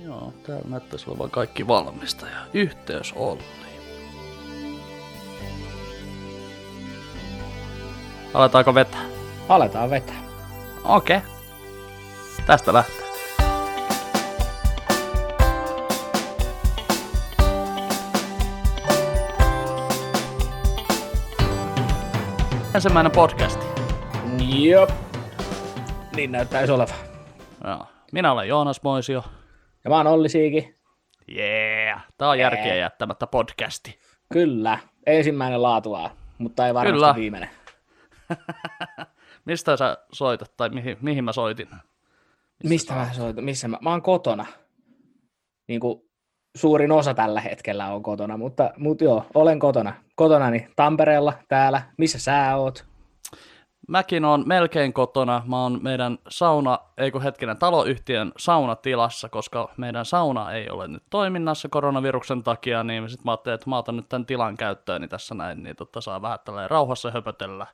Joo, täällä näyttäisi olevan kaikki valmista ja yhteys Olli. Aletaanko vetää? Aletaan vetää. Okei. Okay. Tästä lähtee. Ensimmäinen podcasti. Jop. Niin näyttäisi olevan. Joo. Minä olen Joonas Moisio. Ja mä oon Olli Siiki. Yeah. Tää on järkeä jättämättä podcasti. Kyllä. Ensimmäinen laatua, mutta ei varmasti Kyllä. viimeinen. Mistä sä soitat tai mihin, mihin mä soitin? Mistä mä soitan? Missä mä? Mä oon kotona. Niin kuin suurin osa tällä hetkellä on kotona, mutta, mutta joo, olen kotona. Kotonani Tampereella, täällä. Missä sä oot? Mäkin on melkein kotona. Mä oon meidän sauna, ei kun hetkinen, taloyhtiön saunatilassa, koska meidän sauna ei ole nyt toiminnassa koronaviruksen takia, niin sit mä ajattelin, että mä otan nyt tämän tilan käyttöön niin tässä näin, niin totta saa vähän tälleen rauhassa höpötellä.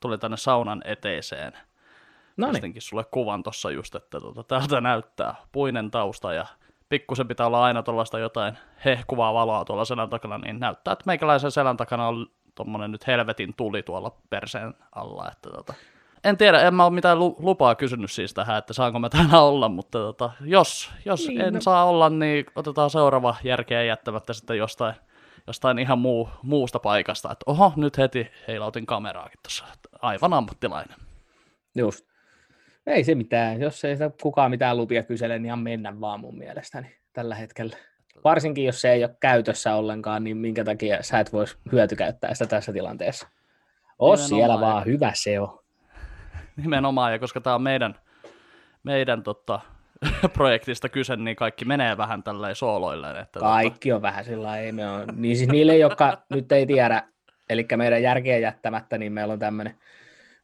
Tuli tänne saunan eteiseen. No niin. Sulle kuvan tossa just, että tota, täältä näyttää puinen tausta ja pikkusen pitää olla aina tuollaista jotain hehkuvaa valoa tuolla selän takana, niin näyttää, että meikäläisen selän takana on tommonen nyt helvetin tuli tuolla perseen alla, että tota, en tiedä, en mä ole mitään lu- lupaa kysynyt siis tähän, että saanko mä täällä olla, mutta tota, jos, jos Niin, en no. saa olla, niin otetaan seuraava järkeä jättämättä sitten jostain, jostain ihan muu, muusta paikasta, että oho, nyt heti heilautin kameraakin tuossa, aivan ammattilainen. Just. Ei se mitään. Jos ei sitä kukaan mitään lupia kysele, niin ihan mennä vaan mun mielestäni tällä hetkellä. Varsinkin jos se ei ole käytössä ollenkaan, niin minkä takia sä et voisi hyötykäyttää sitä tässä tilanteessa. Nimenomaan, siellä ja- vaan, hyvä se on. Nimenomaan, ja koska tämä on meidän, meidän tota, projektista kyse, niin kaikki menee vähän tälleen sooloilleen. Että tota, Kaikki on vähän sillä ei me on. Niin siis niille, jotka nyt ei tiedä, eli meidän järkeä jättämättä, niin meillä on tämmöinen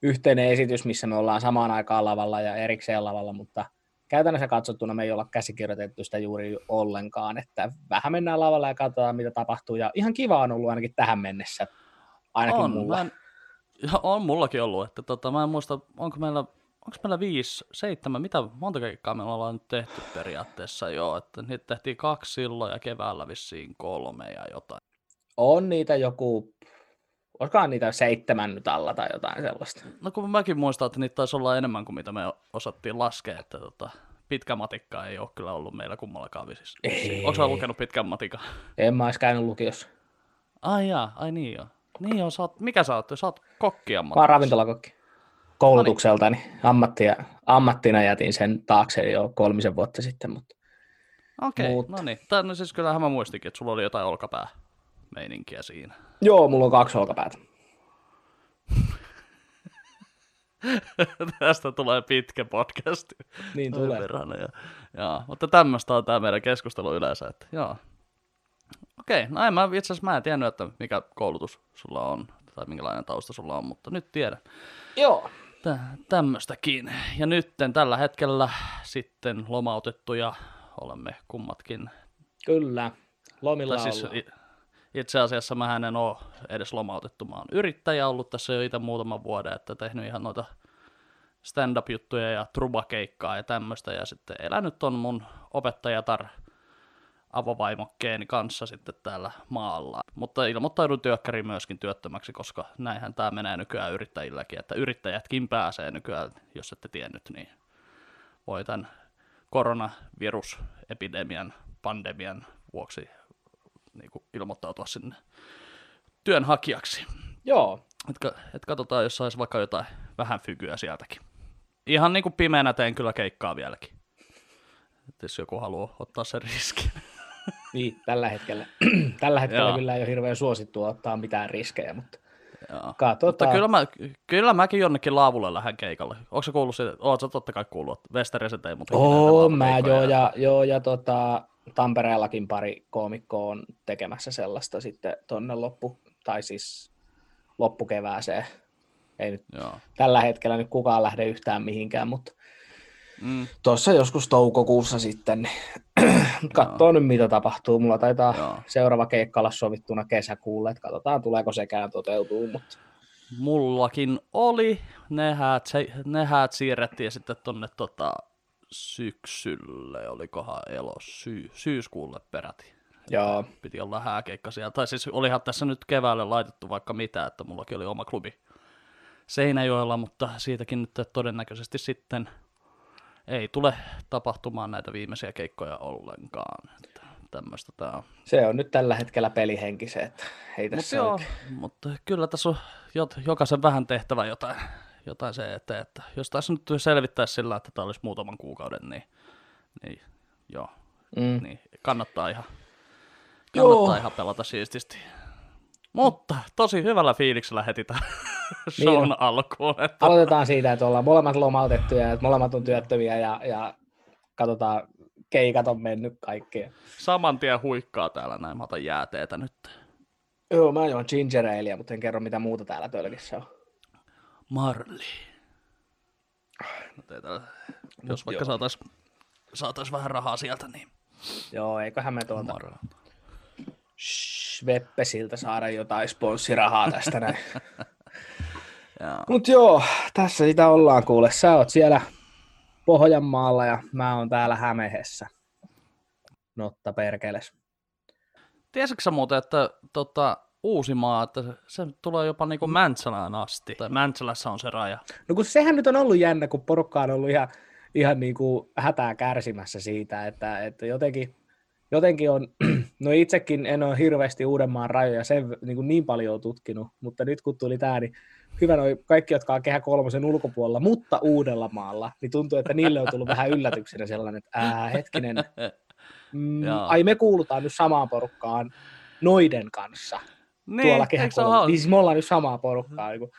yhteinen esitys, missä me ollaan samaan aikaan lavalla ja erikseen lavalla, mutta käytännössä katsottuna me ei olla käsikirjoitettu sitä juuri ollenkaan, että vähän mennään lavalla ja katsotaan, mitä tapahtuu, ja ihan kiva on ollut ainakin tähän mennessä, ainakin on, mulla. En, ja on mullakin ollut, että tota, mä en muista, onko meillä, onko meillä viisi, seitsemän, mitä monta keikkaa me ollaan nyt tehty periaatteessa jo, että niitä tehtiin kaksi silloin ja keväällä vissiin kolme ja jotain. On niitä joku, olisikohan niitä seitsemän nyt alla tai jotain sellaista. No kun mäkin muistan, että niitä taisi olla enemmän kuin mitä me osattiin laskea, että tota, pitkä matikka ei ole kyllä ollut meillä kummallakaan visissä. Onko sä lukenut pitkän matikan? En mä olisi käynyt lukiossa. Ai jaa, ai niin joo. Niin joo, sä oot, mikä sä oot? Sä oot kokki Mä oon ravintolakokki. Koulutukseltani. Ammattia, ammattina jätin sen taakse jo kolmisen vuotta sitten, mutta Okei, okay, Mutta- no niin. Tää, no siis kyllähän mä muistikin, että sulla oli jotain olkapää meininkiä siinä. joo, mulla on kaksi olkapäätä. Tästä tulee pitkä podcast. Niin tulee. Verran, ja, joo. Mutta tämmöistä on tämä meidän keskustelu yleensä. Että, joo. Okei, no en mä itse asiassa mä en tiennyt, että mikä koulutus sulla on tai minkälainen tausta sulla on, mutta nyt tiedän. Joo. Tä, tämmöistäkin. Ja nytten tällä hetkellä sitten lomautettuja olemme kummatkin. Kyllä. Lomilla Tai siis ollaan. Itse asiassa mä en ole edes lomautettu. Mä oon yrittäjä ollut tässä jo itse muutaman vuoden, että tehnyt ihan noita stand-up-juttuja ja trubakeikkaa ja tämmöistä. Ja sitten elänyt on mun opettajatar avovaimokkeeni kanssa sitten täällä maalla. Mutta ilmoittaudun työkkäriin myöskin työttömäksi, koska näinhän tämä menee nykyään yrittäjilläkin, että yrittäjätkin pääsee nykyään, jos ette tiennyt, niin voi tämän koronavirusepidemian, pandemian vuoksi niin kuin ilmoittautua sinne työnhakijaksi. Joo. Et, ka- et katsotaan, jos saisi vaikka jotain vähän fykyä sieltäkin. Ihan niin kuin pimeänä teen kyllä keikkaa vieläkin. Et jos joku haluaa ottaa sen riskin. Niin, tällä hetkellä. tällä hetkellä Joo. kyllä ei ole hirveän suosittua ottaa mitään riskejä, mutta Joo. Mutta kyllä, mä, kyllä mäkin jonnekin laavulle lähden keikalle. Onko sä kuullut siitä? Oot sä totta kai kuullut, että Westereset ei mutta Oo, mä joo, ja, joo, ja tota, Tampereellakin pari koomikkoa on tekemässä sellaista sitten tonne loppu, tai siis loppukevääseen. Ei nyt Joo. tällä hetkellä nyt kukaan lähde yhtään mihinkään, mutta Mm, tuossa joskus toukokuussa sitten, katsoo nyt mitä tapahtuu. Mulla taitaa Joo. seuraava keikka olla sovittuna kesäkuulle, että katsotaan tuleeko sekään toteutuu, mutta mullakin oli. Ne häät, se, ne häät siirrettiin sitten tonne tota, syksylle, olikohan elo, syy, syyskuulle peräti. Joo. Piti olla hääkeikka siellä. Tai siis olihan tässä nyt keväälle laitettu vaikka mitä, että mullakin oli oma klubi Seinäjoella, mutta siitäkin nyt todennäköisesti sitten ei tule tapahtumaan näitä viimeisiä keikkoja ollenkaan. Että tämmöistä tää on. Se on nyt tällä hetkellä pelihenki se, että ei Mut tässä joo, oikein. mutta kyllä tässä on jokaisen vähän tehtävä jotain, jotain se eteen, että jos tässä nyt selvittäisi sillä, että tämä olisi muutaman kuukauden, niin, niin joo, Mm. niin kannattaa ihan, Joo. kannattaa ihan pelata siististi. Mutta tosi hyvällä fiiliksellä heti tämän shown on. alkuun. Että Aloitetaan siitä, että ollaan molemmat lomautettuja, että molemmat on työttömiä ja, ja katsotaan, keikat on mennyt kaikki. saman tien huikkaa täällä näin, mä otan jääteetä nyt. Joo, mä juon ginger mutta en kerro mitä muuta täällä tölkissä on. Marli. No teitä, jos vaikka saatais, saatais vähän rahaa sieltä, niin Joo, eiköhän me tuolta. Sveppesiltä saada jotain sponssirahaa tästä näin. Jaa. Mut joo, tässä sitä ollaan kuule. Sä oot siellä Pohjanmaalla ja mä oon täällä Hämehessä. Notta perkeles. Tiesitkö sä muuten, että tota, Uusimaa, että se- tulee jopa niinku Mäntsälään asti. Tai Mäntsälässä on se raja. No kun sehän nyt on ollut jännä, kun porukka on ollut ihan, ihan niin kuin hätää kärsimässä siitä, että, että jotenkin, jotenkin on, no itsekin en ole hirveästi Uudenmaan rajoja sen niin, kuin niin paljon tutkinut, mutta nyt kun tuli tämä, niin hyvä noi kaikki, jotka on Kehä kolmosen ulkopuolella, mutta Uudellamaalla, niin tuntuu, että niille on tullut vähän yllätyksenä sellainen, että ää, hetkinen, mm, ai me kuulutaan nyt samaan porukkaan noiden kanssa Niin, tuolla Kehä eikö se ole kolmosen. hauska? Niin siis me ollaan nyt samaa porukkaa. Niin kuin,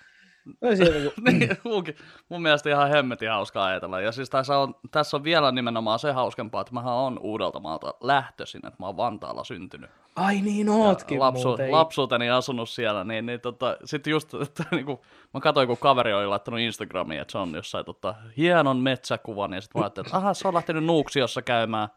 no, siellä, niin kuin, niin, munkin, mun mielestä ihan hemmetin hauskaa ajatella. Ja siis tässä on, tässä on vielä nimenomaan se hauskempaa, että mähän on Uudeltamaalta lähtöisin, että mä oon Vantaalla syntynyt. ai niin ootkin lapsu, muuten. lapsuuteni asunut siellä, niin, niin tota, sitten just, että niinku, mä katsoin, kun kaveri oli laittanut Instagramiin, että se on jossain tota, hienon metsäkuvan, ja sitten mä ajattelin, että aha, se on lähtenyt Nuuksiossa käymään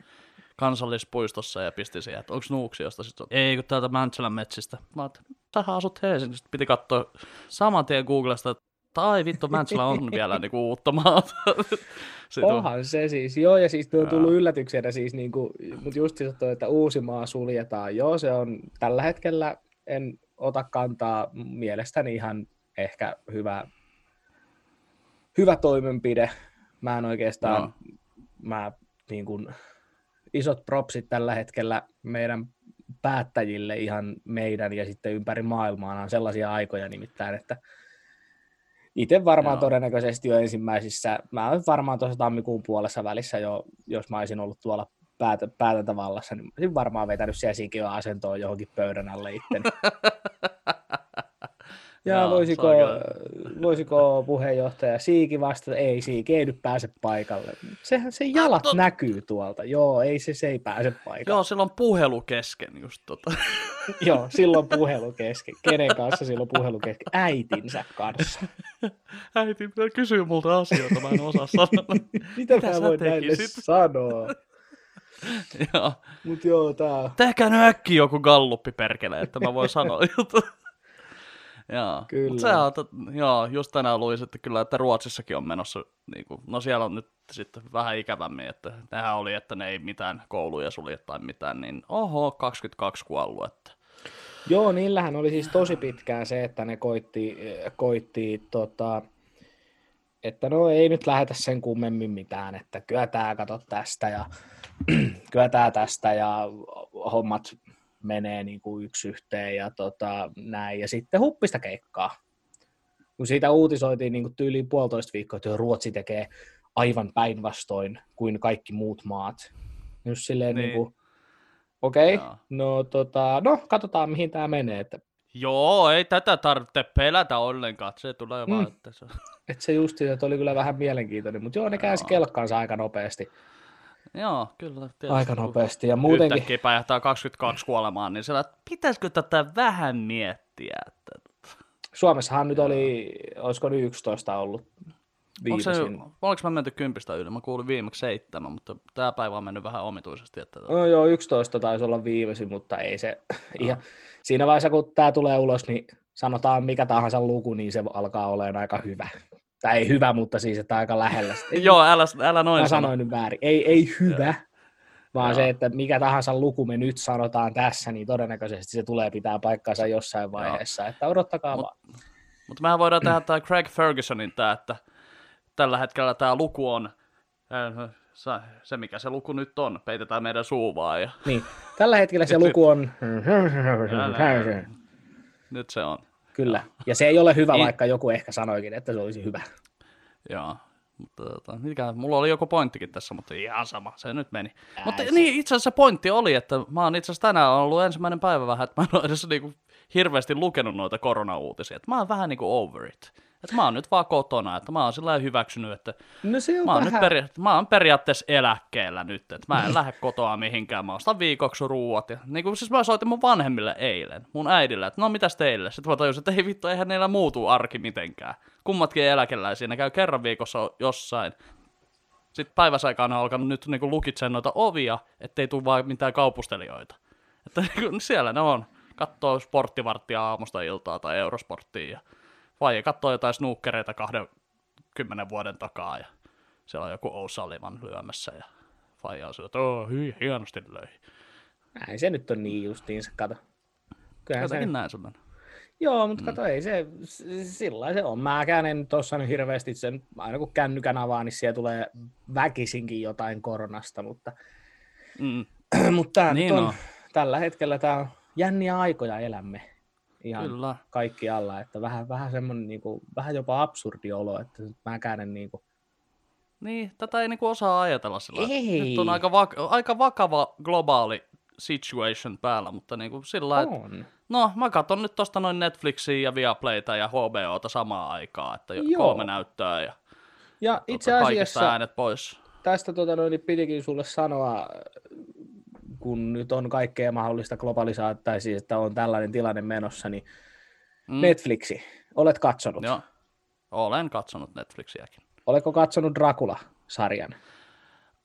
kansallispuistossa, ja pisti siihen, että onko Nuuksiosta, sitten ei, kun täältä Mäntsälän metsistä. Mä ajattelin, sähän asut Helsingissä, piti katsoa saman tien Googlesta, että tai vittu, Mäntsälä on vielä niinku uutta maata. Sitten on- Onhan se siis, joo, ja siis tuo on tullut yllätyksenä siis, niin kuin, mutta just siis toi, että Uusimaa suljetaan, joo, se on tällä hetkellä, en ota kantaa, mielestäni ihan ehkä hyvä, hyvä toimenpide. Mä en oikeastaan, Joo. mä niin kuin, isot propsit tällä hetkellä meidän päättäjille ihan meidän ja sitten ympäri maailmaa on sellaisia aikoja nimittäin, että itse varmaan Joo. todennäköisesti jo ensimmäisissä, mä olen varmaan tuossa tammikuun puolessa välissä jo, jos mä olisin ollut tuolla päätä, päätäntävallassa, niin olisin varmaan vetänyt siellä sikiön asentoon johonkin pöydän alle itteni. Ja Joo, voisiko, voisiko puheenjohtaja Siiki vastata, ei Siiki, ei nyt pääse paikalle. Sehän se jalat tot- näkyy tuolta. Joo, ei se, se ei pääse paikalle. Joo, sillä on puhelu kesken just tota. Joo, silloin puhelu kesken. Kenen kanssa silloin puhelu kesken? Äitinsä kanssa. Äiti kysyä multa asioita, mä en osaa sanoa. Mitä, Mitä mä voin näille sanoa? Joo. Mut joo, tää Tehkää nyt äkkiä joku galluppi perkele, että mä voin sanoa juttu. Joo, Kyllä. Mut se on, tot- joo, just tänään luin sitten kyllä, että Ruotsissakin on menossa, niin kuin, no siellä on nyt sitten vähän ikävämmin, että nehän oli, että ne ei mitään kouluja sulje tai mitään, niin oho, 22 kuollut, että Joo, niillähän oli siis tosi pitkään se, että ne koitti, koitti tota, että no ei nyt lähetä sen kummemmin mitään, että kyllä tää kato tästä ja kyllä tää tästä ja hommat menee niin kuin yksi yhteen ja tota, näin. Ja sitten huppista keikkaa. Kun siitä uutisoitiin niin kuin tyyliin puolitoista viikkoa, että Ruotsi tekee aivan päinvastoin kuin kaikki muut maat. Just silleen Niin. niin. okei, okay, no, tota, no katsotaan mihin tämä menee. Että, joo, ei tätä tarvitse pelätä ollenkaan, se tulee mm. vaan, että se että se just että oli kyllä vähän mielenkiintoinen, mutta joo, ne käänsi kelkkaansa aika nopeasti. Joo, kyllä. Tietysti, Aika nopeasti. Ja muutenkin, Yhtäkkiä päihtää 22 kuolemaan, niin siellä, että pitäisikö tätä vähän miettiä, että Suomessahan nyt oli, olisiko nyt 11 ollut Onko, se, viimeisin. oliko mä menty kympistä yli? Mä kuulin viimeksi seitsemän, mutta tämä päivä on mennyt vähän omituisesti. Että... No joo, 11 taisi olla viimeisin, mutta ei se ihan... Siinä vaiheessa, kun tämä tulee ulos, niin sanotaan mikä tahansa luku, niin se alkaa olemaan aika hyvä. Tai ei hyvä, mutta siis, että aika lähellä. Joo, älä, älä noin mä sano. sanoin nyt väärin. Ei, ei hyvä, vaan Joo. se, että mikä tahansa luku me nyt sanotaan tässä, niin todennäköisesti se tulee pitää paikkaansa jossain vaiheessa. Että odottakaa Mut- vaan. Mutta mehän voidaan tehdä tämä Craig Fergusonin tämä, että tällä hetkellä tämä luku on äh, se- mikä se luku nyt on. Peitetään meidän suu vaan ja Niin, tällä hetkellä se luku on... nyt se on. Kyllä, ja se ei ole hyvä, Niin. vaikka joku ehkä sanoikin, että se olisi hyvä. Joo. Mutta tota, mikä, mulla oli joku pointtikin tässä, mutta ihan sama, se nyt meni. Ää, mutta se- niin, itse asiassa pointti oli, että mä oon itse asiassa tänään ollut ensimmäinen päivä vähän, että mä en ole edes niinku hirveästi lukenut noita koronauutisia. Että mä oon vähän niinku over it. Että mä oon nyt vaan kotona, että mä oon sillä hyväksynyt, että No se on Mä oon, vähän... nyt peri- mä oon periaatteessa eläkkeellä nyt, että mä en lähde kotoa mihinkään, mä ostan viikoksi ruuat. Ja, niin kuin, siis mä soitin mun vanhemmille eilen, mun äidille, että no mitäs teille? Sitten mä tajusin, että ei vittu, eihän neillä muutu arki mitenkään. Kummatkin eläkeläisiä, ne käy kerran viikossa jossain. Sitten päiväsaikaan on alkanut nyt niin lukitsemaan noita ovia, ettei tule vaan mitään kaupustelijoita. Että niin kuin, siellä ne on. Katsoo sporttivarttia aamusta iltaa tai eurosporttia. Ja vai katsoo jotain snookereita 20 vuoden takaa. Ja siellä on joku O'Sullivan lyömässä ja faija on sillä, että oh, hyi, hienosti löi. Näin se nyt on niin justiinsa, kato. Kyllähän se... Jotenkin näin sun Joo, mutta kato, ei se, sillä se on. Mäkään en tuossa nyt hirveästi sen, aina kun kännykän avaa, niin siellä tulee väkisinkin jotain koronasta, mutta, Mm. mutta Niin on, on. tällä hetkellä tämä on jänniä aikoja elämme ihan Kyllä. kaikki alla, että vähän, vähän semmoinen niin kuin, vähän jopa absurdi olo, että mäkään en niin kuin, Niin, tätä ei niinku osaa ajatella sillä. Ei. Nyt on aika, vak- aika vakava globaali situation päällä, mutta niinku sillä lailla, että on. no mä katson nyt tosta noin Netflixiä ja Viaplayta ja HBOta samaan aikaan, että jo Joo. kolme näyttöä ja Ja itse tota, kaikista asiassa äänet pois. tästä tota, noin, niin pitikin sulle sanoa, kun nyt on kaikkea mahdollista globalisaatiota, tai siis että on tällainen tilanne menossa, niin Mm. Netflixi, olet katsonut. Joo, olen katsonut Netflixiäkin. Oletko katsonut Dracula-sarjan?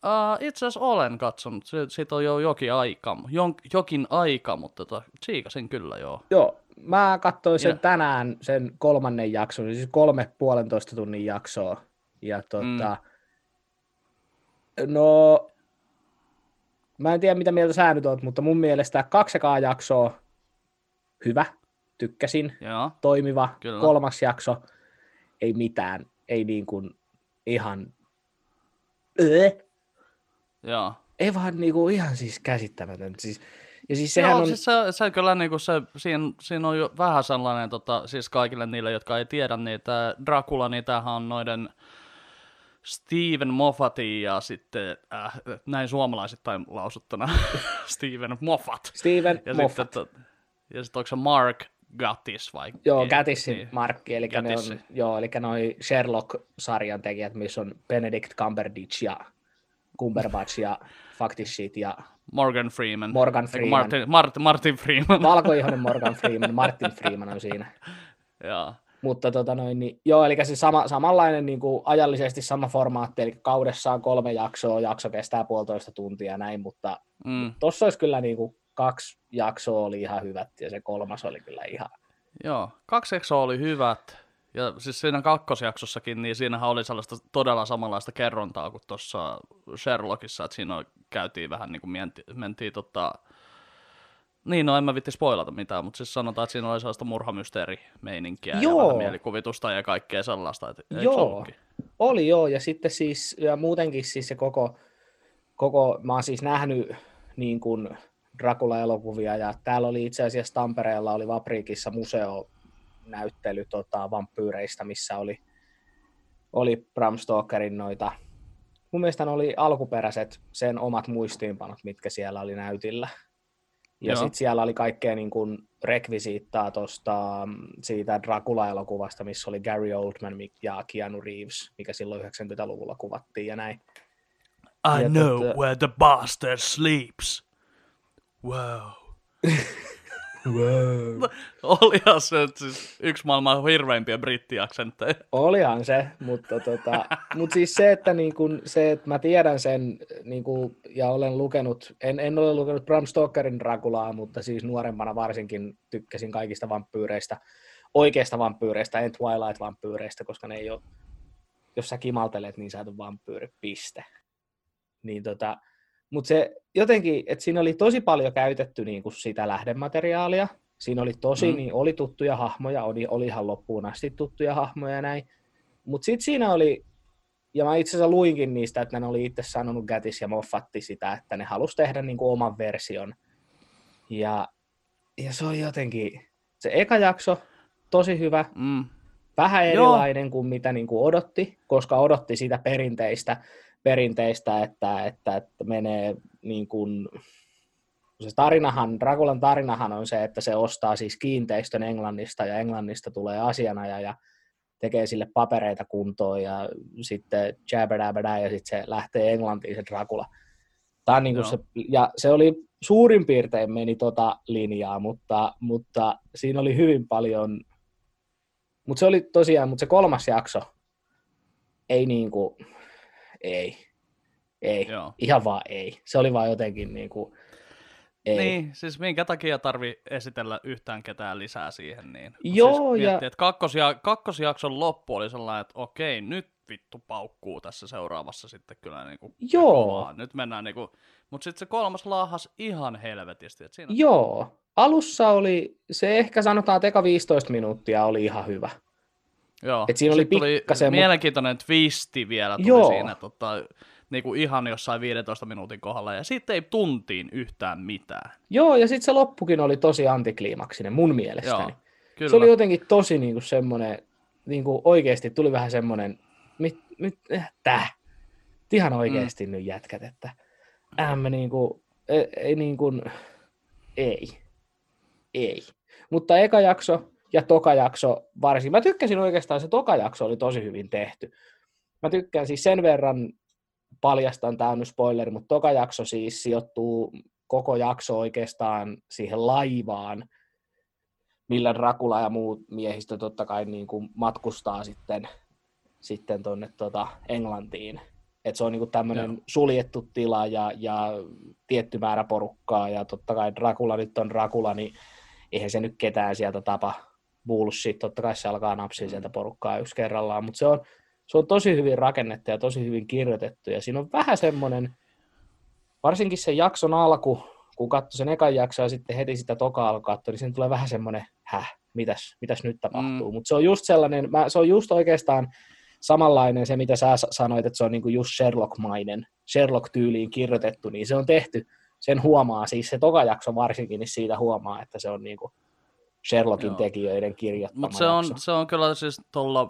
Uh, itse asiassa olen katsonut, siitä on jo jokin aika, jon, jokin aika, mutta tota, tsiikasin kyllä joo. Joo, mä katsoin sen Ja- tänään, sen kolmannen jakson, siis kolme puolentoista tunnin jaksoa. Ja tota, no, mä en tiedä mitä mieltä sä nyt oot, mutta mun mielestä kaksi ekaa jaksoa, hyvä, tykkäsin, Joo, toimiva, Kyllä. kolmas jakso, ei mitään, ei niin kuin ihan, öö, joo. ei vaan niin kuin ihan siis käsittämätön. Siis, ja siis sehän Joo, on, siis se, se kyllä niinku se, siinä, siinä on jo vähän sellainen, tota, siis kaikille niille, jotka ei tiedä, niin tämä Dracula, niin tämähän on noiden Steven Moffatin ja sitten, äh, näin suomalaisittain lausuttuna, Steven Moffat. Steven Ja Moffat. sitten, ja sitten onko se Mark Gatiss vai? Joo, Ei, Gatissin niin. Markki, eli ne Gatissi. on, joo, eli noi Sherlock-sarjan tekijät, missä on Benedict Cumberbatch ja Cumberbatch ja shit ja Morgan Freeman. Morgan Freeman. Martin, Martin, Martin Freeman. valkoihoinen Morgan Freeman, Martin Freeman on siinä. Joo. Mutta tota noin, niin, joo, eli se sama, samanlainen niin kuin ajallisesti sama formaatti, eli kaudessa on kolme jaksoa, jakso kestää puolitoista tuntia ja näin, mutta Mm. tossa olisi kyllä niin kuin kaksi jaksoa oli ihan hyvät ja se kolmas oli kyllä ihan, Joo, kaksi jaksoa oli hyvät. Ja siis siinä kakkosjaksossakin, niin siinähän oli sellaista todella samanlaista kerrontaa kuin tuossa Sherlockissa, että siinä käytiin vähän niin kuin menti, mentiin tota... Niin, no en mä vitti spoilata mitään, mutta siis sanotaan, että siinä oli sellaista murhamysteerimeininkiä ja Joo. vähän mielikuvitusta ja kaikkea sellaista. Se Joo. Oli joo, ja sitten siis, ja muutenkin siis se koko, koko mä oon siis nähnyt niin kuin Dracula-elokuvia, ja täällä oli itse asiassa Tampereella oli Vapriikissa museonäyttely tota, vampyyreistä, missä oli, oli Bram Stokerin noita, mun mielestä ne oli alkuperäiset sen omat muistiinpanot, mitkä siellä oli näytillä. Ja sitten siellä oli kaikkea niin kuin rekvisiittaa tosta, mm, siitä Dracula-elokuvasta, missä oli Gary Oldman ja Keanu Reeves, mikä silloin 90-luvulla kuvattiin ja näin. I Ja know tota- where the bastard sleeps. Wow. Wow. Olihan se siis yksi maailman hirveimpiä brittiaksentteja. Olihan se, mutta tota, mut siis se, että, niin kun, se, että mä tiedän sen niin kun, ja olen lukenut, en, en ole lukenut Bram Stokerin Draculaa, mutta siis nuorempana varsinkin tykkäsin kaikista vampyyreistä, oikeista vampyyreistä, en Twilight-vampyyreistä, koska ne ei ole jos sä kimaltelet, niin sä et ole vampyyri, piste. Niin tota, mutta se jotenkin, että siinä oli tosi paljon käytetty niin kuin sitä lähdemateriaalia. Siinä oli tosi, mm. niin oli tuttuja hahmoja, oli, oli ihan loppuun asti tuttuja hahmoja ja näin. Mutta sitten siinä oli, ja mä itse asiassa luinkin niistä, että ne oli itse sanonut Gatis ja Moffatti sitä, että ne halusi tehdä niin kuin oman version. Ja, ja se oli jotenkin, se eka jakso, tosi hyvä, mm. vähän erilainen Joo. kuin mitä niin kuin odotti, koska odotti sitä perinteistä, perinteistä että, että, että menee niin kuin, se tarinahan, Drakulan tarinahan on se, että se ostaa siis kiinteistön Englannista ja Englannista tulee asianaja ja tekee sille papereita kuntoon ja sitten jabberdabbada ja sitten se lähtee Englantiin se Dracula. Tämä on niin kuin se, ja se oli suurin piirtein meni tota linjaa, mutta, mutta siinä oli hyvin paljon, mutta se oli tosiaan, mutta se kolmas jakso ei niin kuin, ei, ei, Joo. ihan vaan ei. Se oli vaan jotenkin niin kuin, ei. Niin, siis minkä takia tarvi esitellä yhtään ketään lisää siihen, niin Joo, siis miettii, ja... että kakkosja, kakkosjakson loppu oli sellainen, että okei, nyt vittu paukkuu tässä seuraavassa sitten kyllä niin kuin Joo. Kovaa. Nyt mennään niin kuin, mutta sitten se kolmas laahas ihan helvetisti. Että siinä... Joo, alussa oli, se ehkä sanotaan, että eka 15 minuuttia oli ihan hyvä. Joo, Et siinä oli pikkasen, mielenkiintoinen twisti vielä tuli Joo. siinä, tota, niin kuin ihan jossain 15 minuutin kohdalla, ja sitten ei tuntiin yhtään mitään. Joo, ja sitten se loppukin oli tosi antikliimaksinen mun mielestäni. Joo, kyllä. Se oli jotenkin tosi niin kuin semmoinen, niin kuin oikeasti tuli vähän semmoinen, mit, mit, äh, täh, ihan oikeasti mm. nyt jätkät, että ämme niin kuin, ei, ei niin kuin, ei, ei. Mutta eka jakso ja toka jakso varsin. Mä tykkäsin oikeastaan, se toka jakso oli tosi hyvin tehty. Mä tykkään siis sen verran paljastan, tämä on nyt spoileri, mutta toka jakso siis sijoittuu koko jakso oikeastaan siihen laivaan, millä Dracula ja muut miehistö totta kai niin kuin matkustaa sitten, sitten tuonne tota Englantiin. Et se on niin tämmöinen suljettu tila ja, ja tietty määrä porukkaa, ja totta kai Dracula nyt on Dracula, niin eihän se nyt ketään sieltä tapa bullshit, totta kai se alkaa napsia sieltä porukkaa yksi kerrallaan, mutta se on, se on tosi hyvin rakennettu ja tosi hyvin kirjoitettu, ja siinä on vähän semmoinen, varsinkin se jakson alku, kun katsoi sen ekan jakson ja sitten heti sitä toka alkaa niin siinä tulee vähän semmoinen, häh, mitäs, mitäs nyt tapahtuu. Mm. Mutta se on just sellainen, mä, se on just oikeastaan samanlainen se, mitä sä sanoit, että se on niinku just Sherlock-mainen, Sherlock-tyyliin kirjoitettu, niin se on tehty, sen huomaa, siis se toka jakso varsinkin, niin siitä huomaa, että se on niinku Sherlockin Joo. tekijöiden kirjoittama Mutta se on, se on kyllä siis tuolla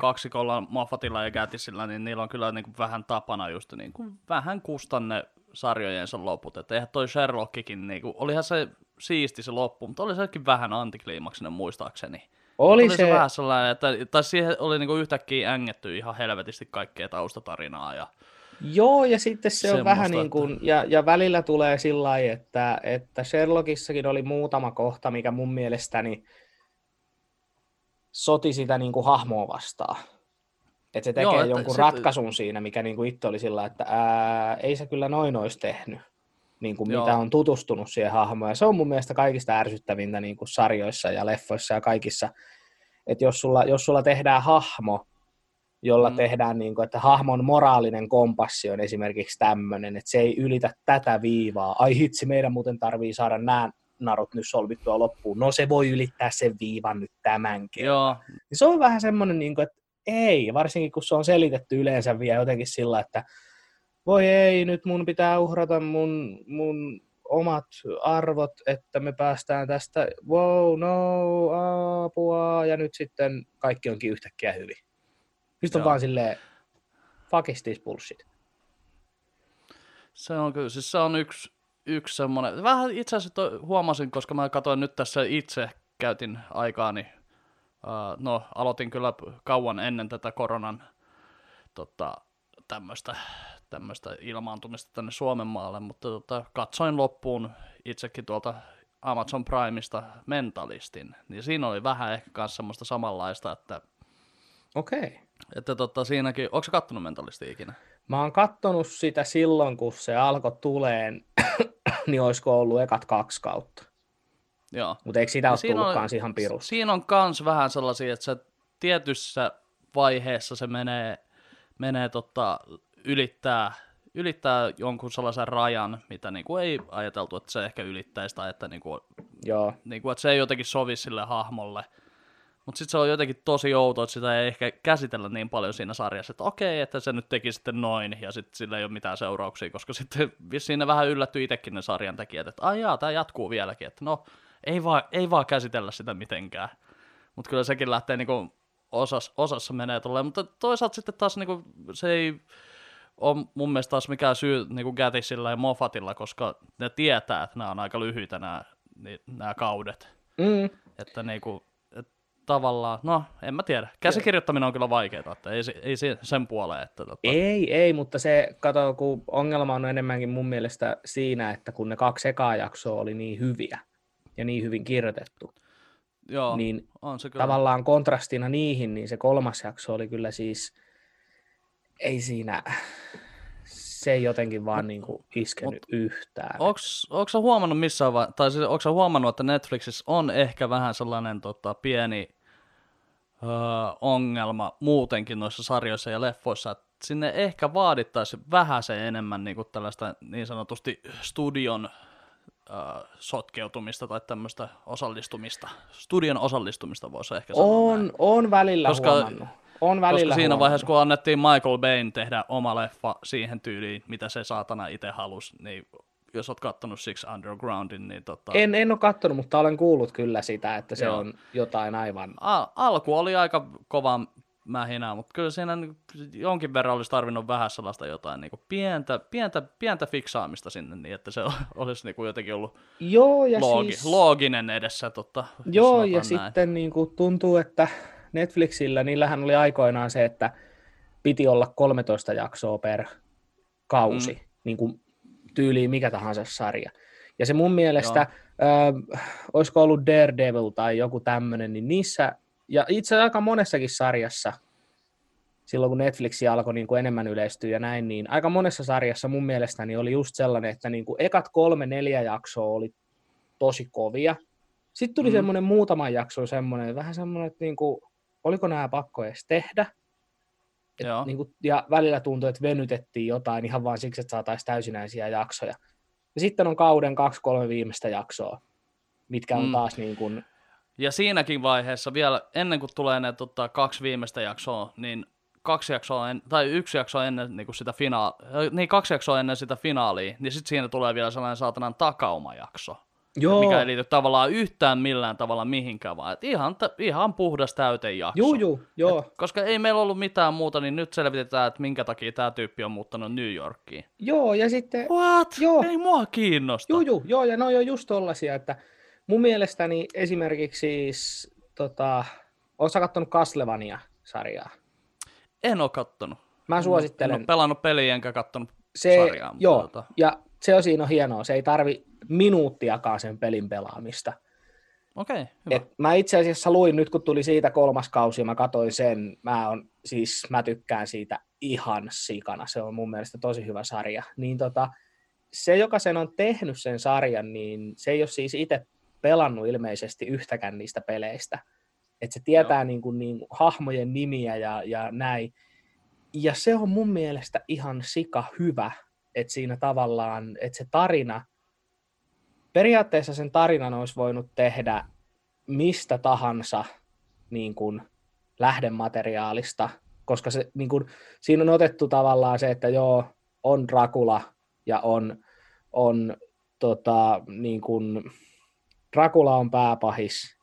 kaksikolla Moffatilla ja Gatisilla, niin niillä on kyllä niin kuin vähän tapana just niin kuin vähän kustanne sarjojensa loput. Että eihän toi Sherlockikin, niin kuin, olihan se siisti se loppu, mutta oli sekin vähän antikliimaksinen muistaakseni. Oli, oli se... se vähän sellainen, että tai siihen oli niin kuin yhtäkkiä ängetty ihan helvetisti kaikkea taustatarinaa ja Joo, ja sitten se on vähän niin kuin, ja, ja välillä tulee sillä lailla, että, että Sherlockissakin oli muutama kohta, mikä mun mielestäni soti sitä niin kuin hahmoa vastaan. Että se tekee Joo, että jonkun sit... ratkaisun siinä, mikä niin kuin itse oli sillä että ää, ei se kyllä noin olisi tehnyt, niin kuin mitä on tutustunut siihen hahmoon. Ja se on mun mielestä kaikista ärsyttävintä niin kuin sarjoissa ja leffoissa ja kaikissa, että jos sulla, jos sulla tehdään hahmo, jolla mm. tehdään, niin kuin, että hahmon moraalinen kompassi on esimerkiksi tämmöinen, että se ei ylitä tätä viivaa. Ai hitsi, meidän muuten tarvii saada nämä narut nyt solvittua loppuun. No se voi ylittää sen viivan nyt tämän Joo. Niin se on vähän semmoinen, niin kuin, että ei, varsinkin kun se on selitetty yleensä vielä jotenkin sillä, että voi ei, nyt mun pitää uhrata mun, mun omat arvot, että me päästään tästä, wow, no, apua, ja nyt sitten kaikki onkin yhtäkkiä hyvin. Sitten on vaan silleen, fuck is this bullshit. Se on kyllä, siis se on yksi, yksi semmoinen, vähän itse asiassa huomasin, koska mä katsoin nyt tässä itse, käytin aikaani, uh, no aloitin kyllä kauan ennen tätä koronan tota, tämmöistä tämmöistä ilmaantumista tänne Suomen maalle, mutta tota, katsoin loppuun itsekin tuolta Amazon Primeista Mentalistin, niin siinä oli vähän ehkä myös semmoista samanlaista, että Okei. Okay. Että tota, siinäkin, onko se kattonut Mentalisti ikinä? Mä oon kattonut sitä silloin, kun se alkoi tuleen, niin olisiko ollut ekat kaksi kautta. Joo. Mutta eikö sitä ole tullutkaan on, ihan pirusta? Siinä on kans vähän sellaisia, että se tietyssä vaiheessa se menee menee tota, ylittää, ylittää jonkun sellaisen rajan, mitä niinku ei ajateltu, että se ehkä ylittäisi tai että, niinku, Joo. niinku, että se ei jotenkin sovi sille hahmolle. Mutta sitten se on jotenkin tosi outo, että sitä ei ehkä käsitellä niin paljon siinä sarjassa, että okei, että se nyt teki sitten noin, ja sitten sillä ei ole mitään seurauksia, koska sitten ne vähän yllättyi itsekin ne sarjan tekijät, että ai jaa, tämä jatkuu vieläkin, että no, ei vaan, ei vaan käsitellä sitä mitenkään. Mutta kyllä sekin lähtee niinku osas, osassa menee tolleen, mutta toisaalta sitten taas niinku, se ei ole mun mielestä taas mikään syy niinku Gatisilla ja Moffatilla, koska ne tietää, että nämä on aika lyhyitä nämä, nämä kaudet. Mm. Että niinku, tavallaan, no en mä tiedä. Käsikirjoittaminen on kyllä vaikeaa, että ei, ei se- sen puoleen. Että, tota, Ei, ei, mutta se, kato, kun ongelma on enemmänkin mun mielestä siinä, että kun ne kaksi ekaa jaksoa oli niin hyviä ja niin hyvin kirjoitettu, joo, niin on se kyllä. tavallaan kontrastina niihin, niin se kolmas jakso oli kyllä siis, ei siinä, se ei jotenkin vaan niin kuin iskenyt yhtään. Onks, onko huomannut missään vai, tai siis, onko huomannut, että Netflixissä on ehkä vähän sellainen tota, pieni öö, ongelma muutenkin noissa sarjoissa ja leffoissa, että sinne ehkä vaadittaisi vähän se enemmän niin kuin tällaista niin sanotusti studion sotkeutumista tai tämmöistä osallistumista. Studion osallistumista voisi ehkä sanoa näin. On, on välillä Koska- huomannut. On välillä Koska siinä huomannut. vaiheessa, kun annettiin Michael Bayn tehdä oma leffa siihen tyyliin, mitä se saatana itse halusi, niin jos oot kattonut Six Undergroundin, niin tota, En, en ole katsonut, mutta olen kuullut kyllä sitä, että se Joo. on jotain aivan... Al- alku oli aika kova mähinää, mutta kyllä siinä niin jonkin verran olisi tarvinnut vähän sellaista jotain niin pientä, pientä, pientä fiksaamista sinne, niin että se olisi niin jotenkin ollut Joo, ja loogi, siis... looginen edessä. Totta, Joo, ja näin. sitten niin kuin tuntuu, että Netflixillä, niillähän oli aikoinaan se, että piti olla 13 jaksoa per kausi, mm. niin kuin tyyliin mikä tahansa sarja. Ja se mun mielestä, äh, olisiko ollut Daredevil tai joku tämmöinen, niin niissä, ja itse asiassa aika monessakin sarjassa, silloin kun Netflix alkoi niin kuin enemmän yleistyä ja näin, niin aika monessa sarjassa mun mielestäni oli just sellainen, että niin kuin ekat kolme, neljä jaksoa oli tosi kovia. Sitten tuli mm. semmoinen muutama jakso semmoinen, vähän semmoinen, että niin kuin, oliko nämä pakko edes tehdä. Et Joo. niin kuin, ja välillä tuntui, että venytettiin jotain ihan vain siksi, että saataisiin täysinäisiä jaksoja. Ja sitten on kauden kaksi, kolme viimeistä jaksoa, mitkä on Mm. taas niin kuin, Ja siinäkin vaiheessa vielä, ennen kuin tulee ne tota, kaksi viimeistä jaksoa, niin kaksi jaksoa, en, tai yksi jakso ennen niin kuin sitä finaalia, niin kaksi jaksoa ennen sitä finaalia, niin sitten siinä tulee vielä sellainen saatanan takaumajakso, joo, mikä ei liity tavallaan yhtään millään tavalla mihinkään, vaan ihan, ihan puhdas täytejakso. juu, juu, joo, Et, koska ei meillä ollut mitään muuta, niin nyt selvitetään, että minkä takia tämä tyyppi on muuttanut New Yorkiin. joo, ja sitten, What? Joo. Ei mua kiinnosta. Juu, juu, joo, ja ne on jo just tollasia, että mun mielestäni esimerkiksi siis, tota, oot sä kattonut Castlevania-sarjaa? En oo kattonut. Mä En suosittelen. oo pelannut peliä enkä kattonut se, sarjaa. joo, tota- ja se on siinä on hienoa, se ei tarvi minuuttiakaan sen pelin pelaamista. Okei, hyvä. Et mä itse asiassa luin, nyt kun tuli siitä kolmas kausi, mä katsoin sen, mä, on, siis, mä tykkään siitä ihan sikana, se on mun mielestä tosi hyvä sarja. Niin tota, se, joka sen on tehnyt sen sarjan, niin se ei ole siis itse pelannut ilmeisesti yhtäkään niistä peleistä. Että se tietää niin kuin, niin hahmojen nimiä ja, ja näin. Ja se on mun mielestä ihan sika hyvä, että siinä tavallaan, että se tarina, periaatteessa sen tarinan olisi voinut tehdä mistä tahansa niin kuin lähdemateriaalista, koska se, niin kuin, siinä on otettu tavallaan se, että joo, on Dracula ja on, on tota, niin kuin, Dracula on pääpahis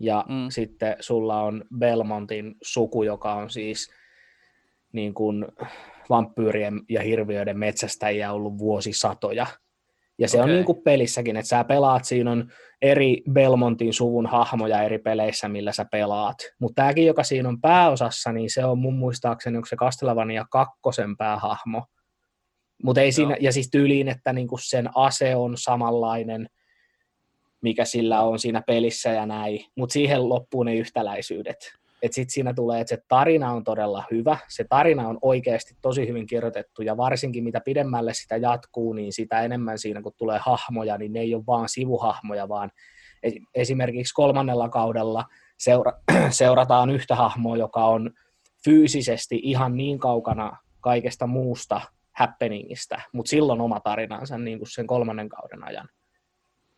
ja mm. sitten sulla on Belmontin suku, joka on siis niin kuin vampyyrien ja hirviöiden metsästäjiä ollut vuosisatoja. Ja se okay. on niin kuin pelissäkin, että sä pelaat, siinä on eri Belmontin suvun hahmoja eri peleissä, millä sä pelaat. Mutta tämäkin, joka siinä on pääosassa, niin se on mun muistaakseni, onko se Castlevania kakkosen päähahmo. Mutta ei siinä, Joo. ja siis tyyliin, että niinku sen ase on samanlainen, mikä sillä on siinä pelissä ja näin, mutta siihen loppuu ne yhtäläisyydet. Et sit siinä tulee, että se tarina on todella hyvä, se tarina on oikeasti tosi hyvin kirjoitettu, ja varsinkin mitä pidemmälle sitä jatkuu, niin sitä enemmän siinä, kun tulee hahmoja, niin ne ei ole vaan sivuhahmoja, vaan es- esimerkiksi kolmannella kaudella seura- seurataan yhtä hahmoa, joka on fyysisesti ihan niin kaukana kaikesta muusta happeningista, mutta silloin oma tarinansa niin kuin sen kolmannen kauden ajan.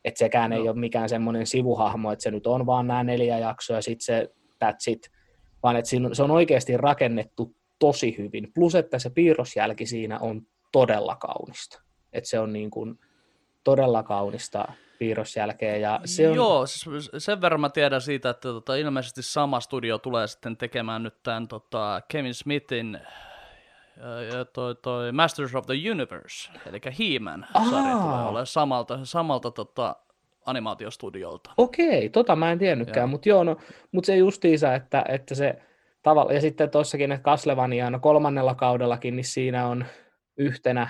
Että sekään no. ei ole mikään semmoinen sivuhahmo, että se nyt on vaan nämä neljä jaksoa ja sitten se that's it, vaan että se on oikeasti rakennettu tosi hyvin. Plus, että se piirrosjälki siinä on todella kaunista. Että se on niin kuin todella kaunista piirrosjälkeä. Ja se on... Joo, siis sen verran mä tiedän siitä, että tota, ilmeisesti sama studio tulee sitten tekemään nyt tämän tota, Kevin Smithin ja toi, toi Masters of the Universe, eli He-Man sarja tulee olemaan samalta, samalta tota, animaatiostudiolta. Okei, tota mä en tiennytkään, mutta joo, no, mut se justiisa, että, että se tavalla, ja sitten tuossakin, että Castlevania no kolmannella kaudellakin, niin siinä on yhtenä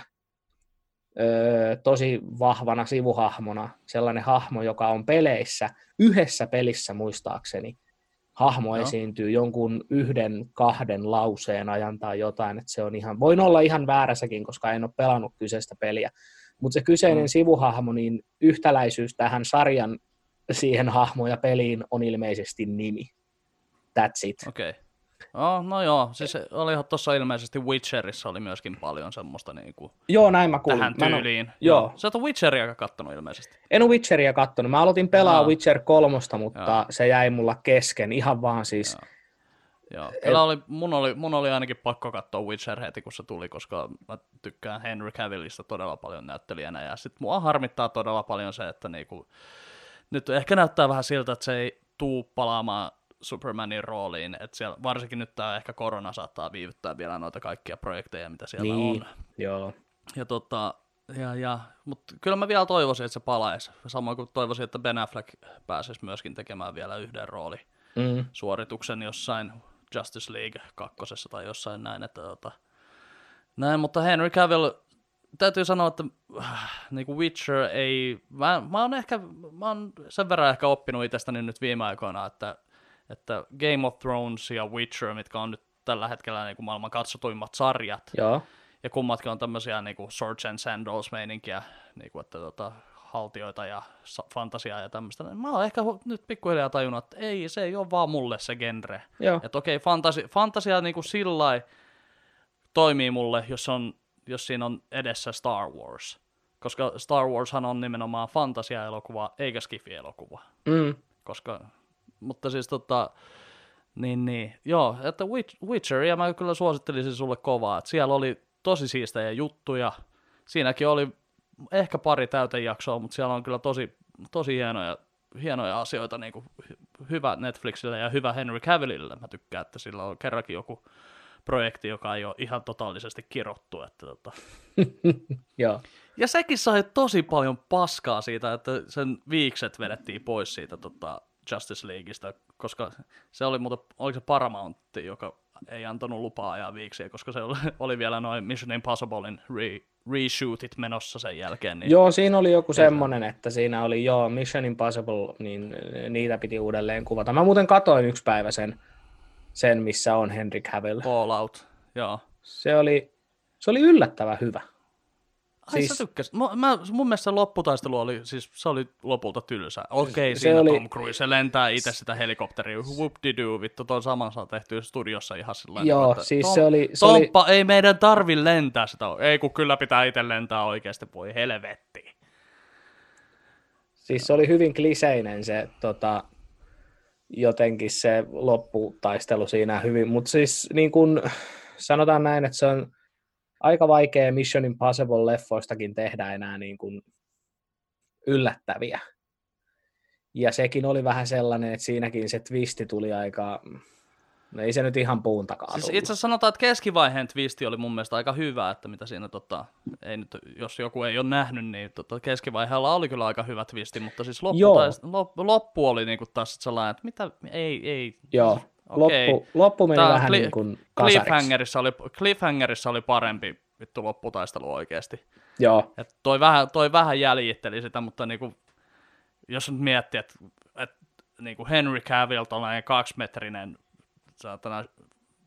ö, tosi vahvana sivuhahmona sellainen hahmo, joka on peleissä, yhdessä pelissä muistaakseni, hahmo no. esiintyy jonkun yhden, kahden lauseen ajan tai jotain, että se on ihan, voin olla ihan väärässäkin, koska en ole pelannut kyseistä peliä, mutta se kyseinen mm. sivuhahmo, niin yhtäläisyys tähän sarjan siihen hahmoon ja peliin on ilmeisesti nimi. That's it. Okei. Okay. Oh, no joo, siis oli tuossa ilmeisesti Witcherissa oli myöskin paljon semmoista niinku joo, näin mä kuulin. tähän tyyliin. Mä joo. joo. Sä oot Witcheria kattonut ilmeisesti. En ole Witcheria kattonut. Mä aloitin pelaa no. Witcher kolmosta, mutta joo. se jäi mulla kesken. Ihan vaan siis... Joo. Joo, kyllä oli, mun, oli, mun oli ainakin pakko katsoa Witcher heti, kun se tuli, koska mä tykkään Henry Cavillista todella paljon näyttelijänä, ja sit mua harmittaa todella paljon se, että niinku, nyt ehkä näyttää vähän siltä, että se ei tuu palaamaan Supermanin rooliin, että siellä, varsinkin nyt tämä ehkä korona saattaa viivyttää vielä noita kaikkia projekteja, mitä siellä niin, on. Joo. Ja tota, ja, ja, mutta kyllä mä vielä toivoisin, että se palaisi. Samoin kuin toivoisin, että Ben Affleck pääsisi myöskin tekemään vielä yhden rooli mm. suorituksen jossain Justice League kakkosessa tai jossain näin. Että, tota, näin, mutta Henry Cavill, täytyy sanoa, että äh, niin kuin Witcher ei, mä, mä oon ehkä, mä oon sen verran ehkä oppinut itsestäni nyt viime aikoina, että että Game of Thrones ja Witcher, mitkä on nyt tällä hetkellä niin kuin maailman katsotuimmat sarjat, Joo. ja kummatkin on tämmöisiä niin kuin Swords and Sandals meininkiä, niin kuin, että tota, haltioita ja fantasiaa ja tämmöistä. Mä oon ehkä nyt pikkuhiljaa tajunnut, että ei, se ei ole vaan mulle se genre. Joo. Että okei, fantasi, fantasia niin kuin sillä toimii mulle, jos, on, jos siinä on edessä Star Wars. Koska Star Warshan on nimenomaan fantasia-elokuva, eikä skifi-elokuva. Mm. Koska mutta siis tota, niin, niin, joo, että Witcher, ja mä kyllä suosittelisin sulle kovaa, että siellä oli tosi siistejä juttuja, siinäkin oli ehkä pari täytejaksoa, mutta siellä on kyllä tosi, tosi hienoja, hienoja asioita, niin kuin hyvä Netflixille ja hyvä Henry Cavillille, mä tykkään, että sillä on kerrankin joku projekti, joka ei ole ihan totaalisesti kirottu. Että tota. Joo. Ja sekin sai tosi paljon paskaa siitä, että sen viikset vedettiin pois siitä tota, Justice Leagueista, koska se oli muuten, oliko se Paramount, joka ei antanut lupaa ajaa viiksiä, koska se oli, oli vielä noin Mission Impossiblein re, reshootit menossa sen jälkeen. Niin joo, siinä oli joku semmoinen, että siinä oli joo Mission Impossible, niin niitä piti uudelleen kuvata. Mä muuten katoin yksi päivä sen, sen missä on Henry Cavill. Fallout, joo. Se oli, se oli yllättävän hyvä. Ai siis... sä tykkäsit. Mä, mä, mun mielestä se lopputaistelu oli, siis se oli lopulta tylsä. Okei, se siinä oli... Tom Cruise lentää itse sitä helikopteria. whoop de vittu, tuon saman saa tehty studiossa ihan sillä Joo, että, siis Tom, se oli... Se Tomppa, oli... ei meidän tarvi lentää sitä. Ei, kun kyllä pitää itse lentää oikeasti, voi helvetti. Siis se oli hyvin kliseinen se tota, jotenkin se lopputaistelu siinä hyvin, mutta siis niin kun, sanotaan näin, että se on aika vaikea Mission Impossible-leffoistakin tehdä enää niin kuin yllättäviä. Ja sekin oli vähän sellainen, että siinäkin se twisti tuli aika, no ei se nyt ihan puun takaa siis itse asiassa sanotaan, että keskivaiheen twisti oli mun mielestä aika hyvä, että mitä siinä, tota, ei nyt, jos joku ei ole nähnyt, niin tota, keskivaiheella oli kyllä aika hyvä twisti, mutta siis loppu, taisi, loppu, loppu oli niinku taas sellainen, että mitä, ei, ei. Joo, Loppu, loppu meni Tää vähän kli- niin kuin Cliffhangerissa oli, Cliffhangerissa oli parempi vittu lopputaistelu oikeasti. Joo. Et toi, vähän, toi vähän jäljitteli sitä, mutta niinku, jos nyt miettii, että et, niinku Henry Cavill, tuollainen kaksimetrinen saatana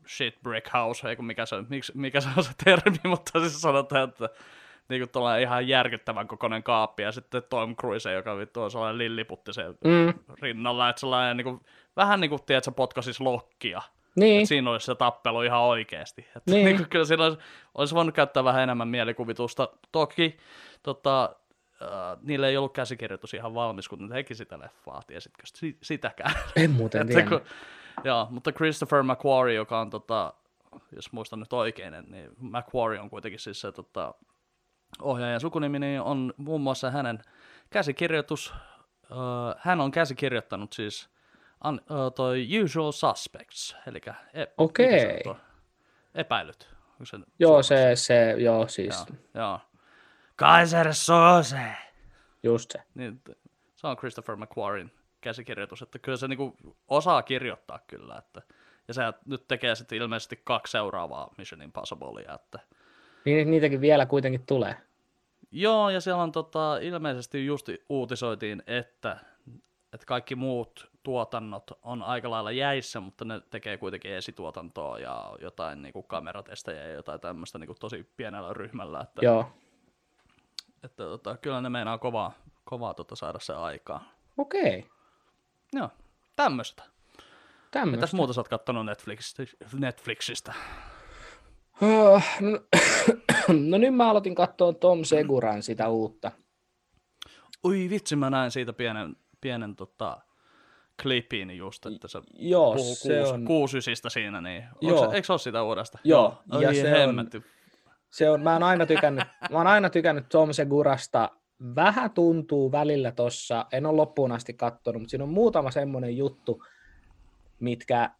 shit brick house, ei mikä se, mikä, mikä se on se termi, mutta siis sanotaan, että niinku tuollainen ihan järkyttävän kokoinen kaappi, ja sitten Tom Cruise, joka vittu on sellainen lilliputti sen mm. rinnalla, että sellainen niinku, vähän niin kuin, tiedätkö, potkasis lokkia. Niin, Et siinä olisi se tappelu ihan oikeasti. Että Niin. niin. kyllä siinä olisi, olisi voinut käyttää vähän enemmän mielikuvitusta. Toki tota, äh, niille ei ollut käsikirjoitus ihan valmis, kun ne teki sitä leffaa, tiesitkö si- sitäkään? en muuten Että tiedä. kun, joo, mutta Christopher McQuarrie, joka on, tota, jos muistan nyt oikein, niin McQuarrie on kuitenkin siis se tota, ohjaajan sukunimi, niin on muun muassa hänen käsikirjoitus, uh, hän on käsikirjoittanut siis un, uh, toi Usual Suspects, eli e, mikä Okei. tuo? epäilyt. Se Joo, se, se, joo, siis Joo, joo. Kaiser Sose! just se. Niin, se on Christopher McQuarrin käsikirjoitus, että kyllä se niinku osaa kirjoittaa kyllä, että ja se nyt tekee sitten ilmeisesti kaksi seuraavaa Mission Impossiblea, että Niin, niitäkin vielä kuitenkin tulee. Joo, ja siellä on tota, ilmeisesti just uutisoitiin, että, että kaikki muut tuotannot on aika lailla jäissä, mutta ne tekee kuitenkin esituotantoa ja jotain niin kuin kameratestejä ja jotain tämmöistä niin kuin tosi pienellä ryhmällä, että, Joo. että tota, kyllä ne meinaa kovaa, kovaa tota, saada se aikaa. Okei. Joo, tämmöistä. Tämmöistä. Mitäs muuta sä oot kattonut Netflixistä? Netflixistä? Oh, no, no nyt mä aloitin katsoa Tom Seguran sitä uutta. Ui vitsi, mä näin siitä pienen, pienen tota, klipin just, että se Joo, puhuu se kuus, on, kuusysistä siinä, niin Joo. Se, eikö se ole sitä uudesta? Joo, Oi, ja se on- se on, mä oon aina tykännyt, mä oon aina tykännyt Tom Segurasta. Vähän tuntuu välillä tossa, en ole loppuun asti katsonut, mutta siinä on muutama semmoinen juttu, mitkä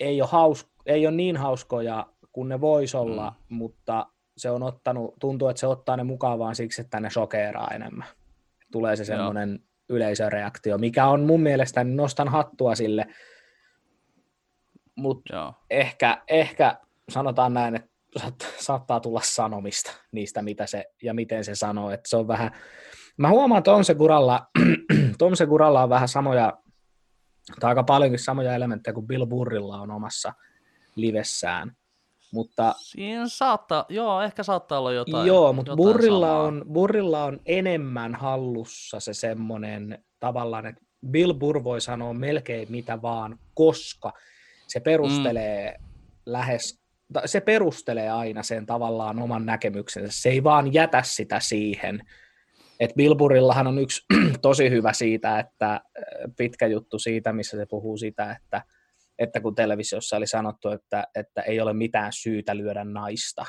ei ole, haus, ei ole niin hauskoja kuin ne vois olla, mm. mutta se on ottanut, tuntuu, että se ottaa ne mukaan vaan siksi, että ne shokeeraa enemmän. Tulee se semmoinen yleisöreaktio, mikä on mun mielestä, niin nostan hattua sille, mutta ehkä, ehkä sanotaan näin, että saat- saattaa tulla sanomista niistä, mitä se ja miten se sanoo. Että se on vähän, mä huomaan Tom Seguralla, Tom Seguralla on vähän samoja, tai aika paljonkin samoja elementtejä kuin Bill Burrilla on omassa livessään. Mutta Siinä saattaa, joo, ehkä saattaa olla jotain. joo, mutta jotain Burrilla samaa. on, Burrilla on enemmän hallussa se semmoinen tavallaan, että Bill Burr voi sanoa melkein mitä vaan, koska se perustelee mm. lähes, se perustelee aina sen tavallaan oman näkemyksensä. Se ei vaan jätä sitä siihen. Et Bill Burrillahan on yksi tosi hyvä siitä, että äh, pitkä juttu siitä, missä se puhuu sitä, että, että kun televisiossa oli sanottu, että, että ei ole mitään syytä lyödä naista,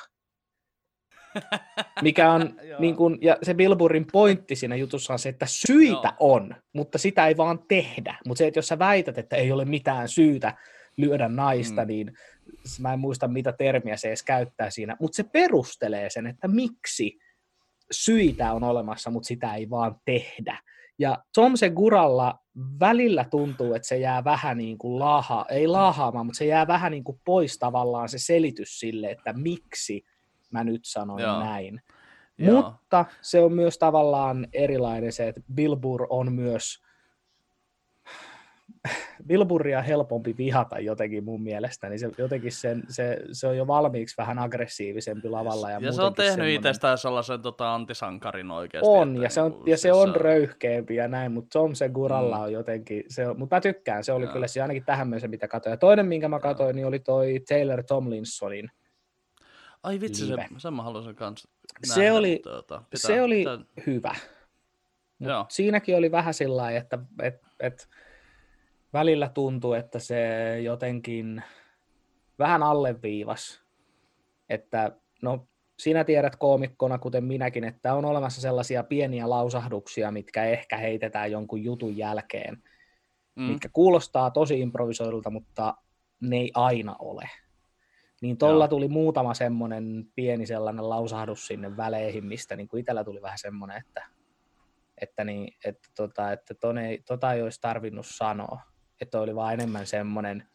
mikä on, niin kun, ja se Billboardin pointti siinä jutussa on se, että syitä Joo. on, mutta sitä ei vaan tehdä. Mutta se, että jos sä väität, että ei ole mitään syytä lyödä naista, Mm. niin mä en muista mitä termiä se edes käyttää siinä, mutta se perustelee sen, että miksi syitä on olemassa, mutta sitä ei vaan tehdä. Ja Tom Seguralla välillä tuntuu, että se jää vähän niin kuin laaha, ei laahaamaan, mutta se jää vähän niin kuin pois tavallaan se selitys sille, että miksi mä nyt sanoin Joo. näin. Joo. Mutta se on myös tavallaan erilainen se, että Bill Burr on myös Bill Burria helpompi vihata jotenkin mun mielestä, niin se, jotenkin sen, se, se on jo valmiiksi vähän aggressiivisempi lavalla. Ja, ja se on tehnyt semmoinen- itsestään sellaisen tota, antisankarin oikeasti. On, että ja se on, niinku ja se siis on röyhkeämpi ja näin, mutta Tom Seguralla Mm. on jotenkin, se mutta mä tykkään, se oli Joo. kyllä se ainakin tähän mennessä, mitä katsoin. Ja toinen, minkä mä katsoin, niin oli toi Taylor Tomlinsonin. Ai vitsi, se, live. sen mä haluaisin kanssa Se nähdä, oli- mutta, tota, pitää, se oli pitää- hyvä. Mut Joo. siinäkin oli vähän sillä että et, et välillä tuntui, että se jotenkin vähän alleviivas, että no sinä tiedät koomikkona, kuten minäkin, että on olemassa sellaisia pieniä lausahduksia, mitkä ehkä heitetään jonkun jutun jälkeen, mm, mitkä kuulostaa tosi improvisoidulta, mutta ne ei aina ole. Niin tuolla Joo. tuli muutama semmoinen pieni sellainen lausahdus sinne väleihin, mistä niin kuin itsellä tuli vähän semmoinen, että, että, niin, että, tota, että ton ei, tota ei olisi tarvinnut sanoa. Että oli vaan enemmän semmoinen,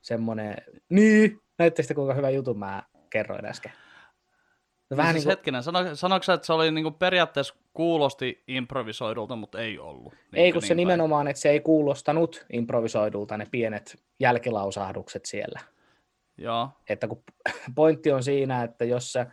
semmoinen niin, näytte sitten kuinka hyvä jutun mä kerroin äsken. No, Vähän vähän siis niin kuin, hetkinen, sano, sanoiko sä, että se oli niinku periaatteessa kuulosti improvisoidulta, mutta ei ollut? ei Niinkö kun se niin päin? nimenomaan, että se ei kuulostanut improvisoidulta ne pienet jälkilausahdukset siellä. Joo, että kun pointti on siinä, että jos sä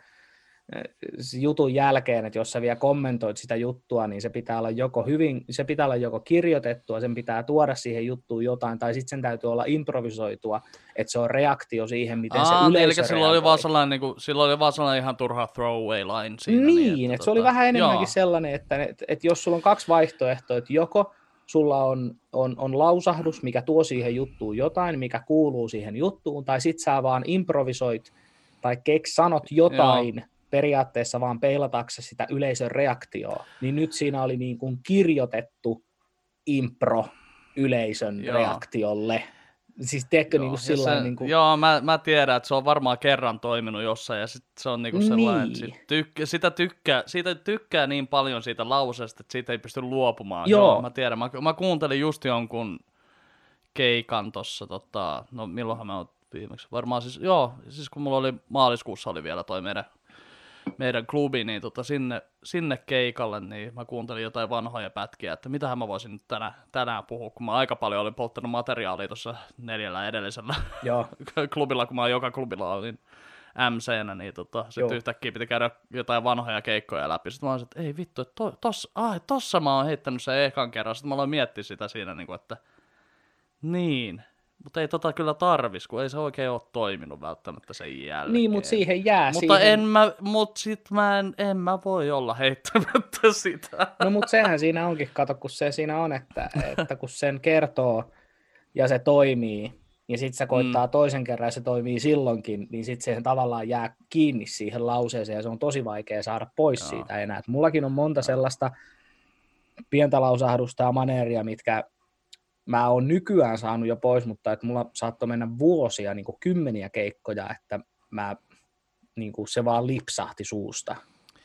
jutun jälkeen, että jos sä vielä kommentoit sitä juttua, niin se pitää olla joko hyvin, se pitää olla joko kirjoitettua, sen pitää tuoda siihen juttuun jotain, tai sitten sen täytyy olla improvisoitua, että se on reaktio siihen, miten Aa, se yleisö eli silloin oli, vaan sellainen, niin kuin, silloin oli vaan sellainen ihan turha throwaway line siinä. Niin, niin että, että se oli tota, vähän enemmänkin joo. sellainen, että, että, että jos sulla on kaksi vaihtoehtoa, että joko sulla on, on, on lausahdus, mikä tuo siihen juttuun jotain, mikä kuuluu siihen juttuun, tai sit sä vaan improvisoit tai keks sanot jotain Joo. Periaatteessa vaan peilataksesi sitä yleisön reaktioa, niin nyt siinä oli niin kuin kirjoitettu impro yleisön Joo. reaktiolle. Siis teekö joo, niin kuin sillä se, niin kuin... Joo, mä, mä tiedän, että se on varmaan kerran toiminut jossain, ja sit se on niinku sellainen, niin. sit tykkä, sitä tykkää, siitä tykkää niin paljon siitä lauseesta, että siitä ei pysty luopumaan. Joo. joo mä tiedän, mä, mä kuuntelin just jonkun keikan tossa, tota, no milloinhan mä oon viimeksi, varmaan siis, joo, siis kun mulla oli maaliskuussa oli vielä toi meidän meidän klubi, niin tota, sinne, sinne keikalle, niin mä kuuntelin jotain vanhoja pätkiä, että mitähän mä voisin nyt tänään, tänään puhua, kun mä aika paljon olin polttanut materiaalia tuossa neljällä edellisellä Joo. klubilla, kun mä joka klubilla olin MC-nä, niin tota, sitten yhtäkkiä piti käydä jotain vanhoja keikkoja läpi. Sitten mä olin, että ei vittu, että to, tossa, ah, tossa mä oon heittänyt sen ekan kerran. Sitten mä aloin miettiä sitä siinä, niin kuin, että niin, mutta ei tota kyllä tarvis, kun ei se oikein ole toiminut välttämättä sen jälkeen. Niin, mutta siihen jää. Mutta siihen... en mä, mut sit mä en, en mä voi olla heittämättä sitä. No mutta sehän siinä onkin, kato kun se siinä on, että, että kun sen kertoo ja se toimii, ja sitten se koittaa mm. toisen kerran ja se toimii silloinkin, niin sitten se tavallaan jää kiinni siihen lauseeseen ja se on tosi vaikea saada pois Joo. siitä enää. Et mullakin on monta sellaista pientä lausahdusta ja maneeria, mitkä mä oon nykyään saanut jo pois, mutta että mulla saattoi mennä vuosia, niin kuin kymmeniä keikkoja, että mä, niin kuin se vaan lipsahti suusta.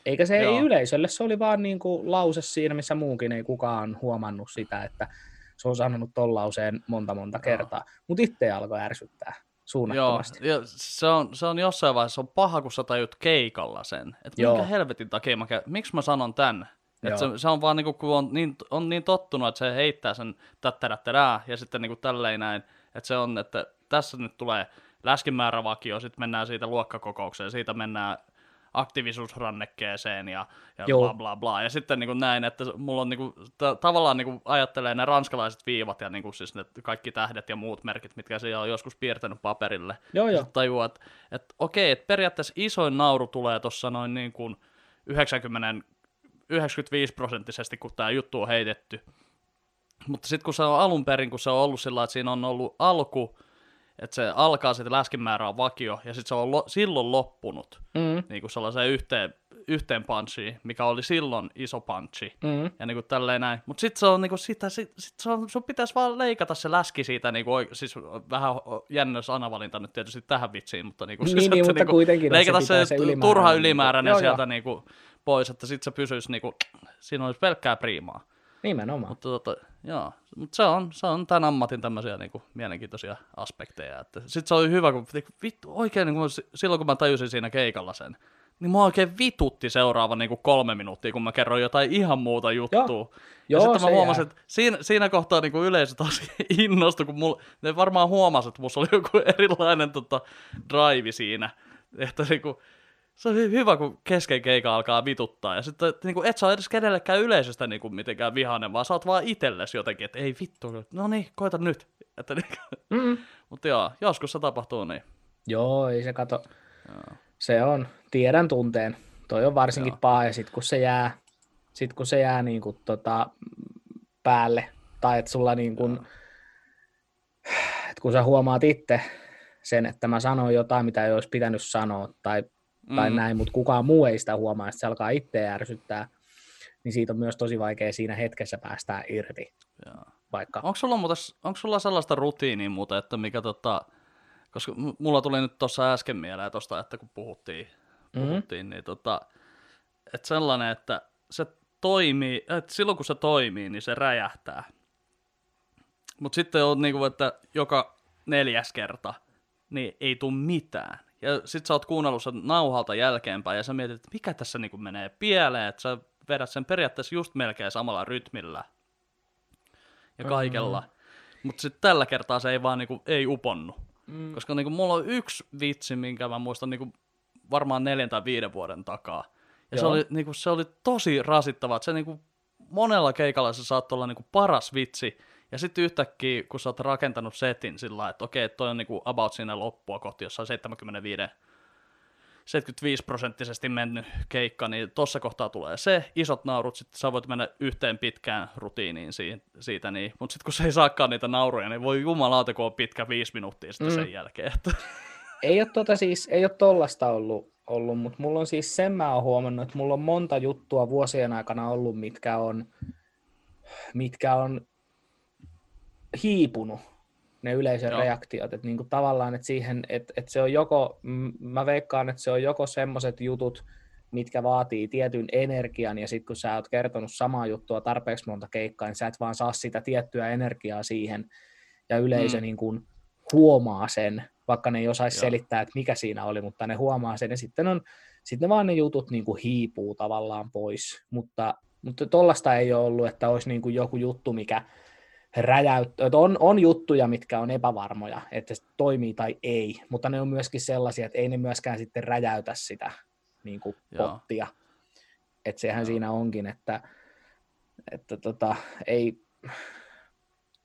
Eikä se Joo. ei yleisölle, se oli vaan niin kuin lause siinä, missä muukin ei kukaan huomannut sitä, että se on sanonut ton lauseen monta monta kertaa. Mutta itse alkoi ärsyttää suunnattomasti. Joo, se on, se on jossain vaiheessa on paha, kun sä tajut keikalla sen. Että minkä helvetin takia mä, miksi mä sanon tän? Et se, se, on vaan niinku, kun on niin, on niin tottunut, että se heittää sen tättärättärää ja sitten niinku tälleen näin, että se on, että tässä nyt tulee läskimäärävakio, sitten mennään siitä luokkakokoukseen, siitä mennään aktiivisuusrannekkeeseen ja, ja bla bla bla. Ja sitten niin kuin näin, että mulla on niin kuin, t- tavallaan niin kuin ajattelee ne ranskalaiset viivat ja niin kuin siis ne kaikki tähdet ja muut merkit, mitkä siellä on joskus piirtänyt paperille. Joo, joo. Tajuaa, että, että okei, että periaatteessa isoin nauru tulee tuossa noin niin kuin 90 95 prosenttisesti, kun tämä juttu on heitetty. Mutta sitten kun se on alun perin, kun se on ollut sillä että siinä on ollut alku, että se alkaa sitten läskimäärä on vakio, ja sitten se on lo- silloin loppunut mm. niin kuin sellaiseen yhteen, yhteen punchiin, mikä oli silloin iso punchi, mm. ja niin kuin tälleen näin. Mutta sitten se on niin kuin sitä, sit, sit se on, sun pitäisi vaan leikata se läski siitä, niin kuin, siis vähän jännä sanavalinta nyt tietysti tähän vitsiin, mutta niin kuin, niin, siis, niin, mutta niinku kuitenkin, leikata se, se ylimääräinen, turha ylimääräinen niin, sieltä niin kuin, pois, että sitten se pysyisi niinku, siinä olisi pelkkää priimaa. Nimenomaan. Mutta tota, joo, mutta se on, se on tämän ammatin tämmöisiä niinku, mielenkiintoisia aspekteja. Että sit se oli hyvä, kun vittu, oikein niin kun, silloin kun mä tajusin siinä keikalla sen, niin mua oikein vitutti seuraava niin kuin kolme minuuttia, kun mä kerroin jotain ihan muuta juttua. Joo. Ja Joo, sitten mä huomasin, jää. että siinä, siinä kohtaa niin kuin yleisö tosi innostui, kun mulla, ne varmaan huomasi, että mulla oli joku erilainen tota, drive siinä. Että niin kuin, se on hyvä, kun kesken keika alkaa vituttaa. Ja sitten niin kuin, et sä ole edes kenellekään yleisöstä niin kuin, mitenkään vihainen, vaan sä oot vaan itsellesi jotenkin, että ei vittu, no niin, koita nyt. Että, niin, mm Mutta joo, joskus se tapahtuu niin. Joo, ei se kato. Joo. Se on, tiedän tunteen. Toi on varsinkin joo. paha, ja sit kun se jää, sit kun se jää niin kuin, tota, päälle, tai että sulla niin kuin, että kun sä huomaat itse sen, että mä sanoin jotain, mitä ei olisi pitänyt sanoa, tai tai mm. näin, mutta kukaan muu ei sitä huomaa, että se alkaa itse ärsyttää, niin siitä on myös tosi vaikea siinä hetkessä päästää irti. Vaikka... Onko sulla, onko sulla sellaista rutiinia muuta, että mikä tota, koska mulla tuli nyt tuossa äsken mieleen tuosta, että kun puhuttiin, mm-hmm. puhuttiin niin tota, että sellainen, että se toimii, että silloin kun se toimii, niin se räjähtää. Mutta sitten on niin kuin, että joka neljäs kerta, niin ei tule mitään. Ja sit sä oot kuunnellut sen nauhalta jälkeenpäin ja sä mietit, että mikä tässä niinku menee pieleen, että sä vedät sen periaatteessa just melkein samalla rytmillä ja kaikella. Mm-hmm. Mutta sitten tällä kertaa se ei vaan niinku, ei uponnu. Mm. Koska niinku, mulla on yksi vitsi, minkä mä muistan niinku, varmaan neljän tai viiden vuoden takaa. Ja se oli, niin kuin, se oli tosi rasittavaa, että se niin kuin, monella keikalla se saattoi olla niin kuin, paras vitsi, ja sitten yhtäkkiä, kun sä oot rakentanut setin sillä lailla, että okei, toi on niin kuin about siinä loppua kohti, jossa on 75 75 prosenttisesti mennyt keikka, niin tuossa kohtaa tulee se, isot naurut, sitten sä voit mennä yhteen pitkään rutiiniin siitä, niin. mutta sitten kun se ei saakaan niitä nauruja, niin voi jumalauta, kun on pitkä viisi minuuttia sitten Mm. sen jälkeen. Että, Ei ole, tota siis, ei ole tollasta ollut, ollut mutta mulla on siis sen mä oon huomannut, että mulla on monta juttua vuosien aikana ollut, mitkä on, mitkä on hiipunut, ne yleisön Joo. reaktiot, että niinku tavallaan, että siihen, että, että se on joko, mä veikkaan, että se on joko semmoiset jutut, mitkä vaatii tietyn energian, ja sitten kun sä oot kertonut samaa juttua tarpeeksi monta keikkaa, niin sä et vaan saa sitä tiettyä energiaa siihen, ja yleisö Mm. mm. niin kuin huomaa sen, vaikka ne ei osaisi Joo. selittää, että mikä siinä oli, mutta ne huomaa sen, ja sitten, on, sitten vaan ne jutut niin kuin hiipuu tavallaan pois, mutta, mutta tollasta ei ole ollut, että olisi niin kuin joku juttu, mikä että on, on juttuja, mitkä on epävarmoja, että se toimii tai ei, mutta ne on myöskin sellaisia, että ei ne myöskään sitten räjäytä sitä niin kuin Joo. pottia. Että sehän Joo. siinä onkin, että, että tota, ei,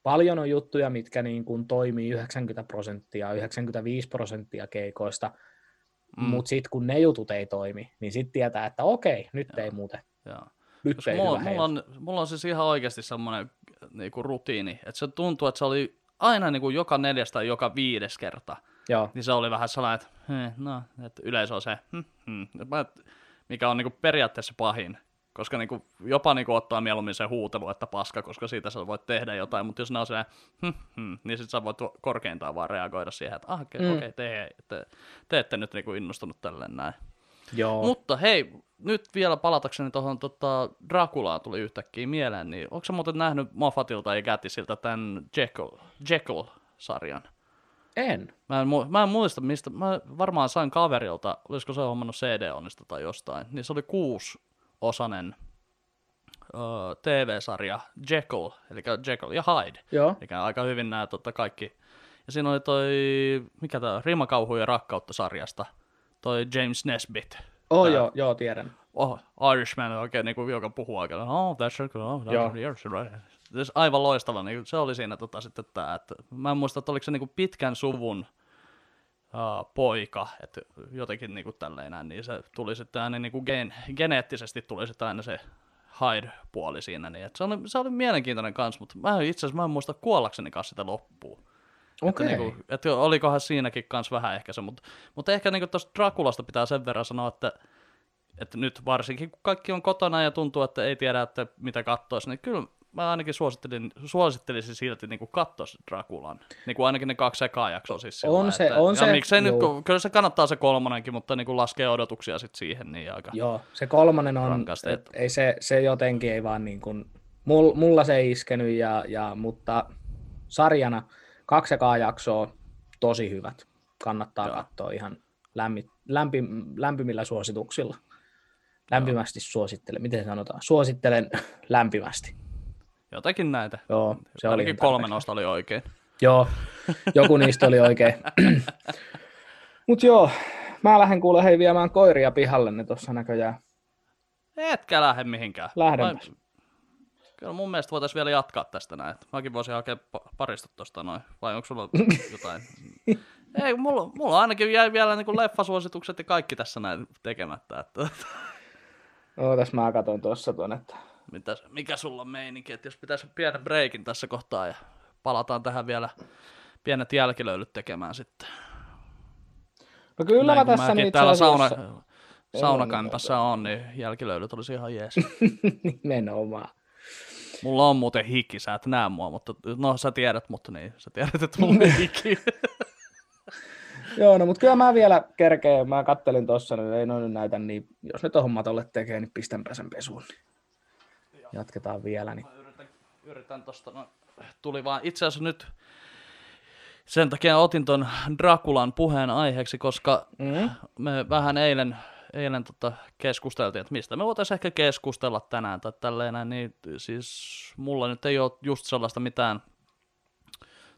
paljon on juttuja, mitkä niin kuin toimii 90 prosenttia, 95 prosenttia keikoista, Mm. mutta sitten kun ne jutut ei toimi, niin sitten tietää, että okei, nyt Joo. ei muuten, joo. nyt ei mulla, mulla, on, mulla on siis ihan oikeasti semmoinen niinku rutiini, että se tuntuu, että se oli aina niinku joka neljäs tai joka viides kerta. Joo, Niin se oli vähän sellainen, että, "Hei, no, että yleisö on se, hm, hm. Mikä on niinku periaatteessa pahin. Koska niinku, jopa niinku ottaa mieluummin se huutelu, että paska, koska siitä sä voit tehdä jotain, mutta jos ne on se, hm, hm, niin sit sä voit korkeintaan vaan reagoida siihen, että ah, okei, Mm. okay, okay, te, te, te ette nyt niinku innostunut tälleen näin. Joo. Mutta hei, nyt vielä palatakseni tuohon tota, Draculaan tuli yhtäkkiä mieleen, niin onko sä muuten nähnyt Moffatilta ja Gattisilta tämän Jekyll, Jekyll-sarjan? en. Mä en, mu- mä en muista, mistä, mä varmaan sain kaverilta, olisiko se hommannut CD-onnista tai jostain, niin se oli kuusi-osainen ö, TV-sarja Jekyll, eli Jekyll ja Hyde, Joo, eli aika hyvin nämä tota, kaikki. Ja siinä oli toi, mikä tää, Rimakauhu ja rakkautta sarjasta, toi James Nesbitt. oh, Tää- joo, joo, tiedän. oh, Irishman oikein, niin kuin, joka puhuu oikein, oh, that's a oh, that's right. Aivan loistava, niin se oli siinä tota, sitten tämä, että mä en muista, että oliko se niin kuin pitkän suvun uh, poika, että jotenkin niin kuin tälleen näin, niin se tuli sitten aina niin kuin gen, geneettisesti tuli sitten aina se Hyde-puoli siinä, niin että se, oli, se oli mielenkiintoinen kans, mutta mä itse asiassa mä en muista kuollakseni kanssa sitä loppuun. Okei. Että, niinku, että olikohan siinäkin kans vähän ehkä se, mutta, mutta ehkä niinku tuosta Drakulasta pitää sen verran sanoa, että, että nyt varsinkin kun kaikki on kotona ja tuntuu, että ei tiedä, että mitä kattoisi, niin kyllä mä ainakin suosittelin, suosittelisin silti niin kuin katsoa se Drakulan. Niin kuin ainakin ne kaksi ekaa jaksoa siis sillä On se- että, on ja se, miksei nyt, juu. kun- kyllä se kannattaa se kolmonenkin, mutta niin kuin laskee odotuksia sitten siihen, niin aika. Joo, se kolmonen on, Rankasti, et, ei se, se jotenkin ei vaan niin kuin, mul, mulla se ei iskenyt, ja, ja, mutta sarjana kaksi ekaa jaksoa tosi hyvät. Kannattaa Joo. katsoa ihan lämmi, lämpi, lämpimillä suosituksilla. Lämpimästi suosittelen, miten sanotaan? Suosittelen lämpimästi. Jotakin näitä. Joo, se oli Ainakin kolme noista oli oikein. Joo, joku niistä oli oikein. Mutta joo, mä lähden kuule hei viemään koiria pihalle ne tuossa näköjään. Etkä lähde mihinkään. Lähdenpäs. Kyllä mun mielestä voitaisiin vielä jatkaa tästä näin. Mäkin voisin hakea pa- parista tosta noin. Vai onko sulla jotain? Ei, mulla, mulla ainakin jäi vielä niin leffasuositukset ja kaikki tässä näin tekemättä. Että, Ootas mä katon tuossa tuon, että mitäs, mikä sulla on meininki? Että jos pitäisi pienen breikin tässä kohtaa ja palataan tähän vielä pienet jälkilöylyt tekemään sitten. No kyllä Näin, mä tässä nyt täällä sauna, saunakämpässä on, niin jälkilöylyt olisi ihan jees. Nimenomaan. Mulla on muuten hiki, sä et näe mua, mutta no sä tiedät, mutta niin, sä tiedät, että mulla on hiki. Joo, no mutta kyllä mä vielä kerkeen, mä kattelin tuossa, niin ei noin nyt näytä, niin jos ne tohon matolle tekee, niin pistänpä sen pesuun. Niin jatketaan vielä. Niin. Mä yritän, yritän tosta, no, tuli vaan itse asiassa nyt, sen takia otin ton Drakulan puheen aiheeksi, koska Mm. me vähän eilen, eilen tota keskusteltiin, että mistä me voitaisiin ehkä keskustella tänään tai tälleen niin siis mulla nyt ei ole just sellaista mitään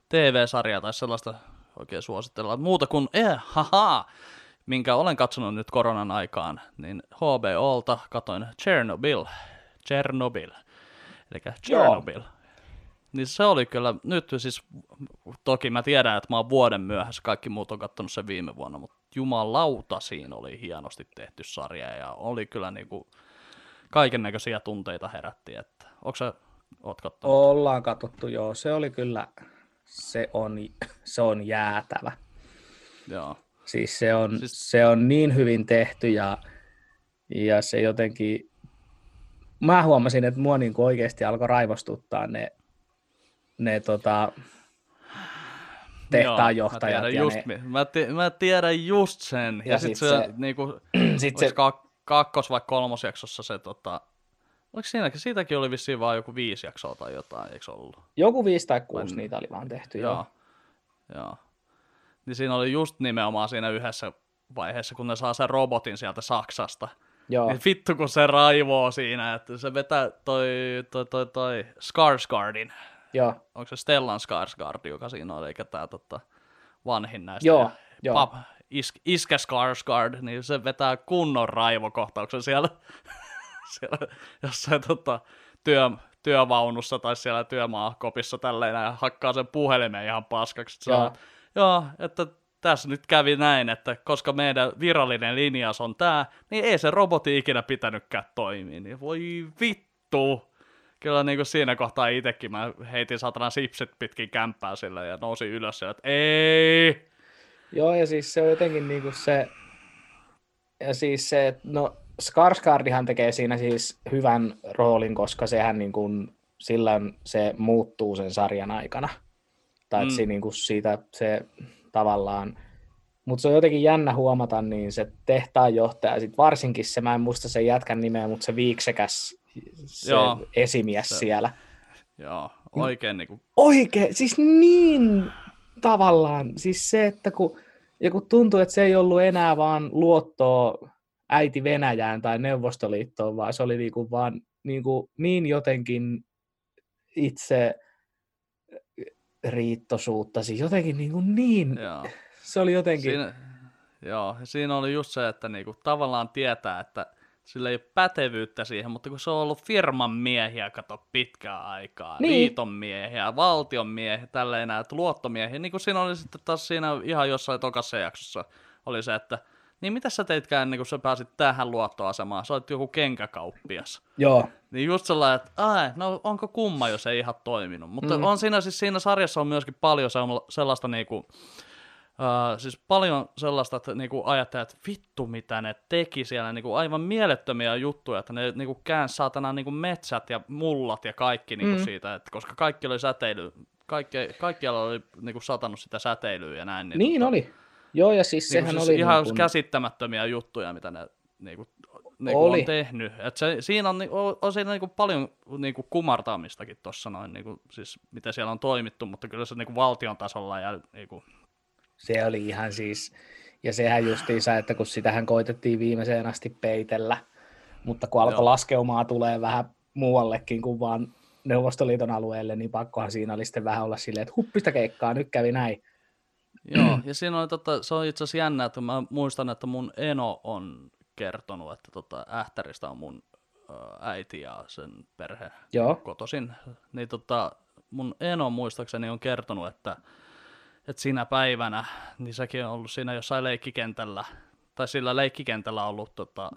TV-sarjaa tai sellaista oikein suositella. Muuta kuin, eh, haha, minkä olen katsonut nyt koronan aikaan, niin HBOlta katoin Chernobyl. Chernobyl. Eli Chernobyl. Niin se oli kyllä, nyt siis, toki mä tiedän, että mä oon vuoden myöhässä, kaikki muut on kattonut sen viime vuonna, mutta jumalauta siinä oli hienosti tehty sarja ja oli kyllä niinku kaiken näköisiä tunteita herätti, että onko se, oot kattonut? Ollaan katsottu, joo, se oli kyllä, se on, se on jäätävä. Joo. Siis se on, siis... se on niin hyvin tehty ja, ja se jotenkin, mä huomasin, että mua niin oikeasti alkoi raivostuttaa ne, ne tota, tehtaanjohtajat. Joo, mä, tiedän ja just, ne... mä, t- mä tiedän just sen. Ja, ja sit, sit se, se niinku, sit se... Kak- kakkos- vai kolmosjaksossa se tota, Oliko siinäkin? Siitäkin oli vissiin vaan joku viisi jaksoa tai jotain, eikö ollut? Joku viisi tai kuusi vai... niitä oli vaan tehty, joo. joo. Joo. Niin siinä oli just nimenomaan siinä yhdessä vaiheessa, kun ne saa sen robotin sieltä Saksasta. Joo. Niin vittu, kun se raivoo siinä, että se vetää toi, toi, toi, toi Skarsgårdin. Joo. Onko se Stellan Skarsgård, joka siinä on, eikä tämä tota, vanhin näistä. Joo, joo. Pap, is, iskä Skarsgård, niin se vetää kunnon raivokohtauksen siellä, siellä jossain tota, työ, työvaunussa tai siellä työmaakopissa tälleen ja hakkaa sen puhelimen ihan paskaksi. Joo. joo, että tässä nyt kävi näin, että koska meidän virallinen linjaus on tämä, niin ei se robotti ikinä pitänytkään toimia. Niin voi vittu. Kyllä niin kuin siinä kohtaa itsekin mä heitin satana sipsit pitkin kämppää sille ja nousin ylös ja että ei. Joo, ja siis se on jotenkin niin kuin se, ja siis se, no Skarsgardihan tekee siinä siis hyvän roolin, koska sehän niin kuin, silloin se muuttuu sen sarjan aikana. Tai mm. niin kuin siitä se tavallaan, mutta se on jotenkin jännä huomata, niin se tehtaanjohtaja, sit varsinkin se, mä en muista sen jätkän nimeä, mutta se viiksekäs se Joo, esimies se, siellä. Joo, oikein niin kuin... Oikein, siis niin tavallaan, siis se, että kun, ja kun tuntuu, että se ei ollut enää vaan luottoa äiti Venäjään tai Neuvostoliittoon, vaan se oli niin kuin vaan niin, kuin niin jotenkin itse riittosuutta, siis jotenkin niin, kuin niin Joo. se oli jotenkin... Siinä, joo, siinä oli just se, että niinku tavallaan tietää, että sillä ei ole pätevyyttä siihen, mutta kun se on ollut firman miehiä, kato pitkää aikaa, niin. liiton miehiä, valtion miehiä, tälleen näitä luottomiehiä, niin kuin siinä oli sitten taas siinä ihan jossain tokassa jaksossa, oli se, että niin mitä sä teitkään ennen kuin sä pääsit tähän luottoasemaan? Sä olet joku kenkäkauppias. Joo. Niin just sellainen, että ai, no onko kumma, jos ei ihan toiminut. Mutta mm. on siinä, siis siinä sarjassa on myöskin paljon sellaista niinku, Uh, siis paljon sellaista, että niinku ajattelee, että vittu mitä ne teki siellä, niinku aivan mielettömiä juttuja, että ne niinku käänsi saatana niinku metsät ja mullat ja kaikki niinku mm. siitä, että koska kaikki oli säteily, kaikki, kaikkialla oli niinku satanut sitä säteilyä ja näin. Niin, niin tota, oli. Joo, ja siis niinku sehän siis oli... Ihan niin kuin... käsittämättömiä juttuja, mitä ne niinku, niinku oli. on tehnyt. Et se, siinä on, on, on siinä niinku paljon niinku kumartamistakin tuossa noin, niinku, siis miten siellä on toimittu, mutta kyllä se niinku valtion tasolla ja niinku, se oli ihan siis, ja sehän justiinsa, että kun sitähän koitettiin viimeiseen asti peitellä, mutta kun alkoi laskeumaa tulee vähän muuallekin kuin vaan Neuvostoliiton alueelle, niin pakkohan siinä oli sitten vähän olla silleen, että huppista keikkaa, nyt kävi näin. Joo, ja siinä on, tota, se on itse asiassa jännä, että mä muistan, että mun eno on kertonut, että tota, Ähtäristä on mun äiti ja sen perhe Joo. kotosin. Niin tota, mun eno muistaakseni on kertonut, että että siinä päivänä, niin sekin on ollut siinä jossain leikkikentällä, tai sillä leikkikentällä on ollut tota,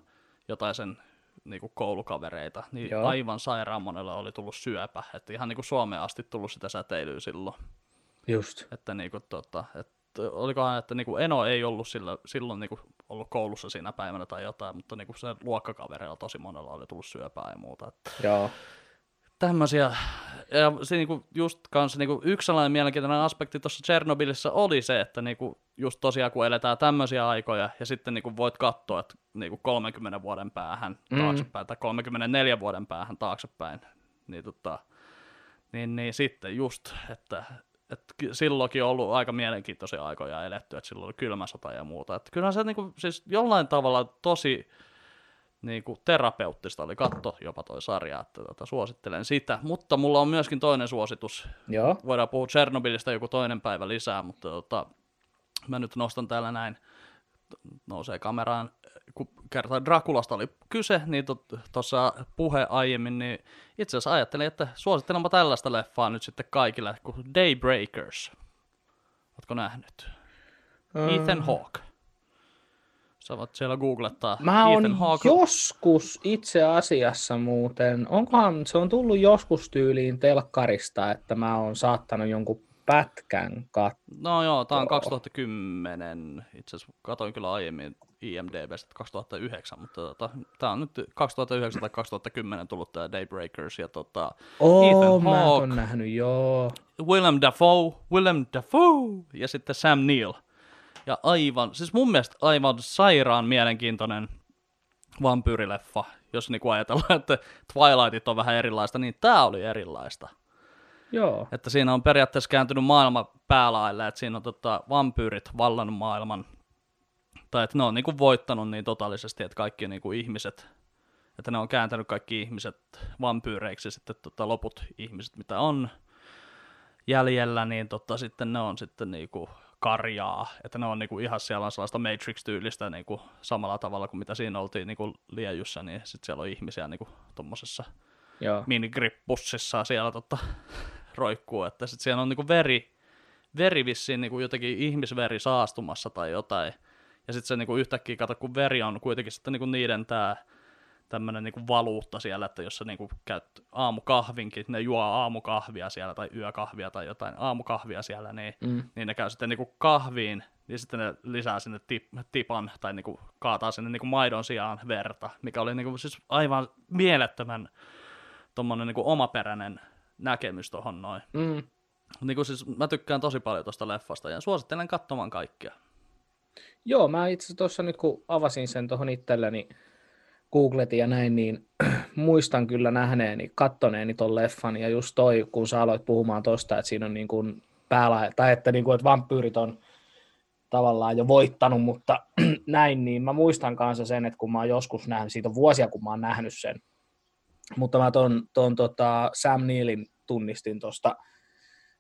jotain sen niin kuin koulukavereita, niin Joo. aivan sairaan monella oli tullut syöpä, että ihan niin kuin Suomeen asti tullut sitä säteilyä silloin. Just. Että, niin kuin, tota, että olikohan, että niin kuin Eno ei ollut sillä, silloin niin kuin ollut koulussa siinä päivänä tai jotain, mutta niin kuin se luokkakavereilla tosi monella oli tullut syöpää ja muuta. Että, Joo tämmöisiä, ja se niinku just kanssa niinku yksi sellainen mielenkiintoinen aspekti tuossa Tchernobylissä oli se, että niinku just tosiaan kun eletään tämmöisiä aikoja, ja sitten niinku voit katsoa, että niinku 30 vuoden päähän mm. taaksepäin, tai 34 vuoden päähän taaksepäin, niin, tota, niin, niin sitten just, että, että silloinkin on ollut aika mielenkiintoisia aikoja eletty, että silloin oli kylmä sota ja muuta. Että kyllähän se niinku, siis jollain tavalla tosi niin kuin terapeuttista oli katto jopa toi sarja, että tota, suosittelen sitä. Mutta mulla on myöskin toinen suositus. Joo. Voidaan puhua Chernobylistä joku toinen päivä lisää, mutta tota, mä nyt nostan täällä näin nousee kameraan, kun kerta Drakulasta oli kyse, niin tuossa puhe aiemmin, niin itse asiassa ajattelin, että suosittelenpa tällaista leffaa nyt sitten kaikille, kuin Daybreakers. Oletko nähnyt? Uh... Ethan Hawke. Sä voit siellä googlettaa Mä Hawke. joskus itse asiassa muuten, onkohan se on tullut joskus tyyliin telkkarista, että mä oon saattanut jonkun pätkän katsoa. No joo, tää on 2010. Itse asiassa katoin kyllä aiemmin IMDBstä 2009, mutta tota, tää on nyt 2009 tai 2010 tullut tää Daybreakers ja tota, oh, Ethan mä Hawke, oon nähnyt, joo. Willem Dafoe, Willem Dafoe ja sitten Sam Neill. Ja aivan, siis mun mielestä aivan sairaan mielenkiintoinen vampyyrileffa, jos niinku ajatellaan, että Twilightit on vähän erilaista, niin tää oli erilaista. Joo. Että siinä on periaatteessa kääntynyt maailma päälaille, että siinä on tota, vampyyrit vallannut maailman, tai että ne on niinku voittanut niin totaalisesti, että kaikki niinku ihmiset, että ne on kääntänyt kaikki ihmiset vampyyreiksi, sitten tota, loput ihmiset, mitä on jäljellä, niin tota, sitten ne on sitten niinku karjaa, että ne on niinku ihan siellä on sellaista Matrix-tyylistä niinku samalla tavalla kuin mitä siinä oltiin niinku Liejussa, niin sitten siellä on ihmisiä niinku tuommoisessa minigripussissa siellä tota, roikkuu, että sitten siellä on niinku veri, veri vissiin niinku jotenkin ihmisveri saastumassa tai jotain, ja sitten se niinku yhtäkkiä kato, kun veri on kuitenkin sitten niinku niiden tämä tämmöinen niinku valuutta siellä, että jos sä niinku käyt aamukahvinkin, ne juo aamukahvia siellä tai yökahvia tai jotain aamukahvia siellä, niin, mm. niin ne käy sitten niinku kahviin, niin sitten ne lisää sinne tip, tipan tai niinku kaataa sinne niinku maidon sijaan verta, mikä oli niinku siis aivan mielettömän tommonen niinku omaperäinen näkemys tuohon noin. Mm. Niin siis, mä tykkään tosi paljon tuosta leffasta ja suosittelen katsomaan kaikkia. Joo, mä itse tuossa nyt kun avasin sen tuohon itselleni, googletin ja näin, niin muistan kyllä nähneeni, kattoneeni ton leffan, ja just toi, kun sä aloit puhumaan tosta, että siinä on niin kuin päällä, tai että, niin kuin, että vampyyrit on tavallaan jo voittanut, mutta näin, niin mä muistan kanssa sen, että kun mä oon joskus nähnyt, siitä on vuosia, kun mä oon nähnyt sen, mutta mä ton, ton tota Sam Neilin tunnistin tosta,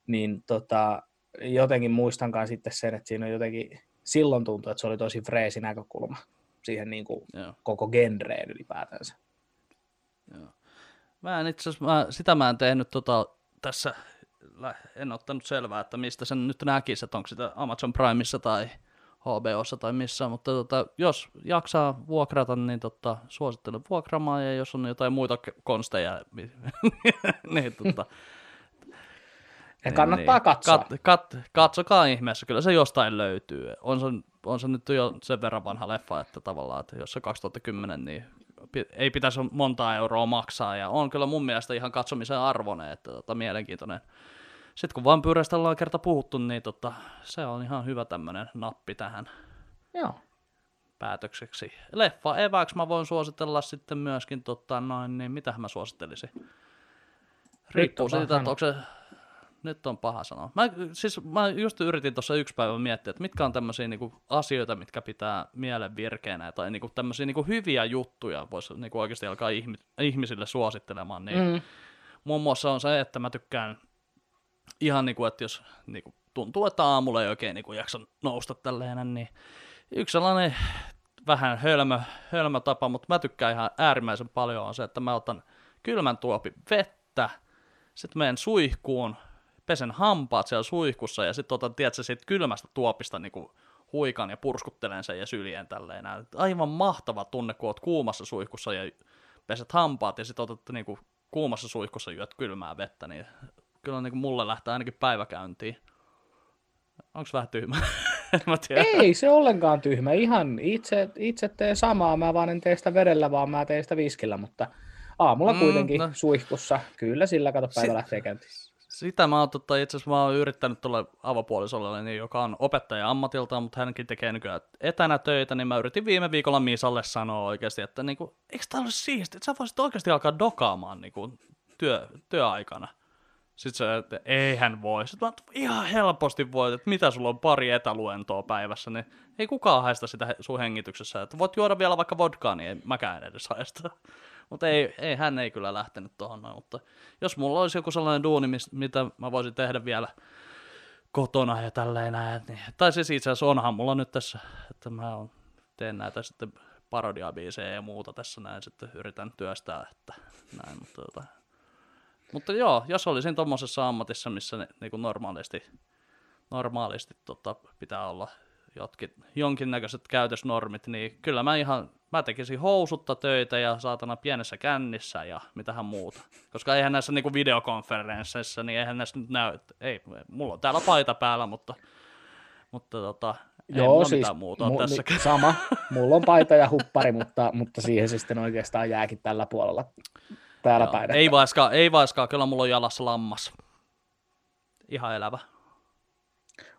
niin tota, jotenkin muistankaan sitten sen, että siinä on jotenkin, silloin tuntui, että se oli tosi freesi näkökulma siihen niin kuin koko genreen ylipäätänsä. Joo. Mä en itse asiassa, sitä mä en tehnyt tota, tässä, en ottanut selvää, että mistä sen nyt näkisi, että onko sitä Amazon Primeissa tai HBOssa tai missä, mutta tota, jos jaksaa vuokrata, niin tota, suosittelen vuokramaan, ja jos on jotain muita konsteja, niin tota, ja kannattaa niin, katsoa. Kat, kat, katsokaa ihmeessä, kyllä se jostain löytyy. On se, on se nyt jo sen verran vanha leffa, että tavallaan, että jos se 2010, niin ei pitäisi montaa euroa maksaa, ja on kyllä mun mielestä ihan katsomisen arvoinen, että tota, mielenkiintoinen. Sitten kun vampyyreistä ollaan kerta puhuttu, niin tota, se on ihan hyvä tämmöinen nappi tähän Joo. päätökseksi. Leffa eväksi mä voin suositella sitten myöskin, tota, noin, niin mitä mä suosittelisin? Riippuu siitä, että onko se nyt on paha sanoa. Mä, siis, mä just yritin tuossa yksi päivä miettiä, että mitkä on tämmöisiä niinku, asioita, mitkä pitää mielen virkeänä, tai niinku, tämmöisiä niinku, hyviä juttuja voisi niinku, oikeasti alkaa ihmi, ihmisille suosittelemaan. Niin, mm. Muun muassa on se, että mä tykkään ihan niinku, että jos niinku, tuntuu, että aamulla ei oikein niinku, jaksa nousta tälleen, niin yksi sellainen vähän hölmö, hölmö tapa, mutta mä tykkään ihan äärimmäisen paljon on se, että mä otan kylmän tuopi vettä, sitten menen suihkuun, pesen hampaat siellä suihkussa ja sitten otan, tiedätkö, siitä kylmästä tuopista niin huikan ja purskuttelen sen ja syljen tälleen. Aivan mahtava tunne, kun oot kuumassa suihkussa ja peset hampaat ja sitten otat niin kuin, kuumassa suihkussa juot kylmää vettä, niin kyllä niin kuin mulle lähtee ainakin päiväkäyntiin. Onko vähän tyhmä? mä Ei se ollenkaan tyhmä. Ihan itse, itse teen samaa. Mä vaan en tee sitä vedellä, vaan mä teen sitä viskillä, mutta aamulla mm, kuitenkin no. suihkussa. Kyllä sillä kato päivä si- lähtee käyntiin. Sitä mä oon, tota, itse asiassa mä oon yrittänyt tulla avopuolisolle, niin, joka on opettaja ammatiltaan, mutta hänkin tekee nykyään etänä töitä, niin mä yritin viime viikolla Misalle sanoa oikeasti, että niin kuin, eikö tää ole siistiä, että sä voisit oikeasti alkaa dokaamaan niin kuin, työ, työaikana. Sitten se, että eihän voi. Sitten mä, ihan helposti voit, että mitä sulla on pari etäluentoa päivässä, niin ei kukaan haista sitä sun hengityksessä. Että voit juoda vielä vaikka vodkaa, niin ei mäkään edes haista. Mutta ei, ei, hän ei kyllä lähtenyt tuohon noin, mutta jos mulla olisi joku sellainen duuni, mitä mä voisin tehdä vielä kotona ja tälleen näin, niin, tai siis itse asiassa onhan mulla nyt tässä, että mä oon teen näitä sitten parodiabiisejä ja muuta tässä näin sitten yritän työstää, että näin, mutta, tota. mutta joo, jos olisin tuommoisessa ammatissa, missä ne, niin kuin normaalisti, normaalisti tota, pitää olla jotkin, jonkinnäköiset käytösnormit, niin kyllä mä ihan, mä tekisin housutta töitä ja saatana pienessä kännissä ja mitähän muuta. Koska eihän näissä niinku videokonferensseissa, niin eihän näissä nyt näy, ei, mulla on täällä paita päällä, mutta, mutta tota, ei Joo, mulla siis mitään muuta mu- on tässä. ni- sama. Mulla on paita ja huppari, mutta, mutta siihen se sitten oikeastaan jääkin tällä puolella. Täällä Joo, päin. ei vaiskaan, ei vaiskaan, kyllä mulla on jalassa lammas. Ihan elävä.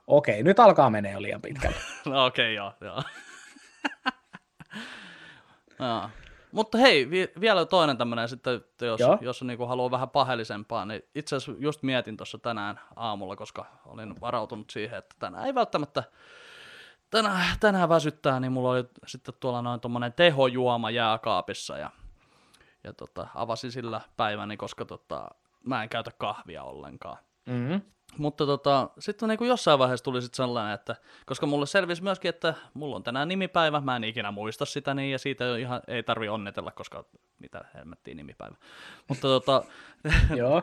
Okei, nyt alkaa menee jo liian pitkälle. No okei, okay, joo, joo. joo. Mutta hei, vi- vielä toinen tämmöinen sitten, että jos, Joo. jos niinku haluaa vähän paheellisempaa, niin itse asiassa just mietin tuossa tänään aamulla, koska olin varautunut siihen, että tänään ei välttämättä tänään, tänään väsyttää, niin mulla oli sitten tuolla noin tommonen tehojuoma jääkaapissa ja, ja tota, avasin sillä päiväni, koska tota, mä en käytä kahvia ollenkaan. Mm-hmm. Mutta tota, sitten niin jossain vaiheessa tuli sitten sellainen, että koska mulle selvisi myöskin, että mulla on tänään nimipäivä, mä en ikinä muista sitä niin, ja siitä ei ihan, ei tarvi onnitella, koska mitä helmettiin nimipäivä. Mutta tota, Joo.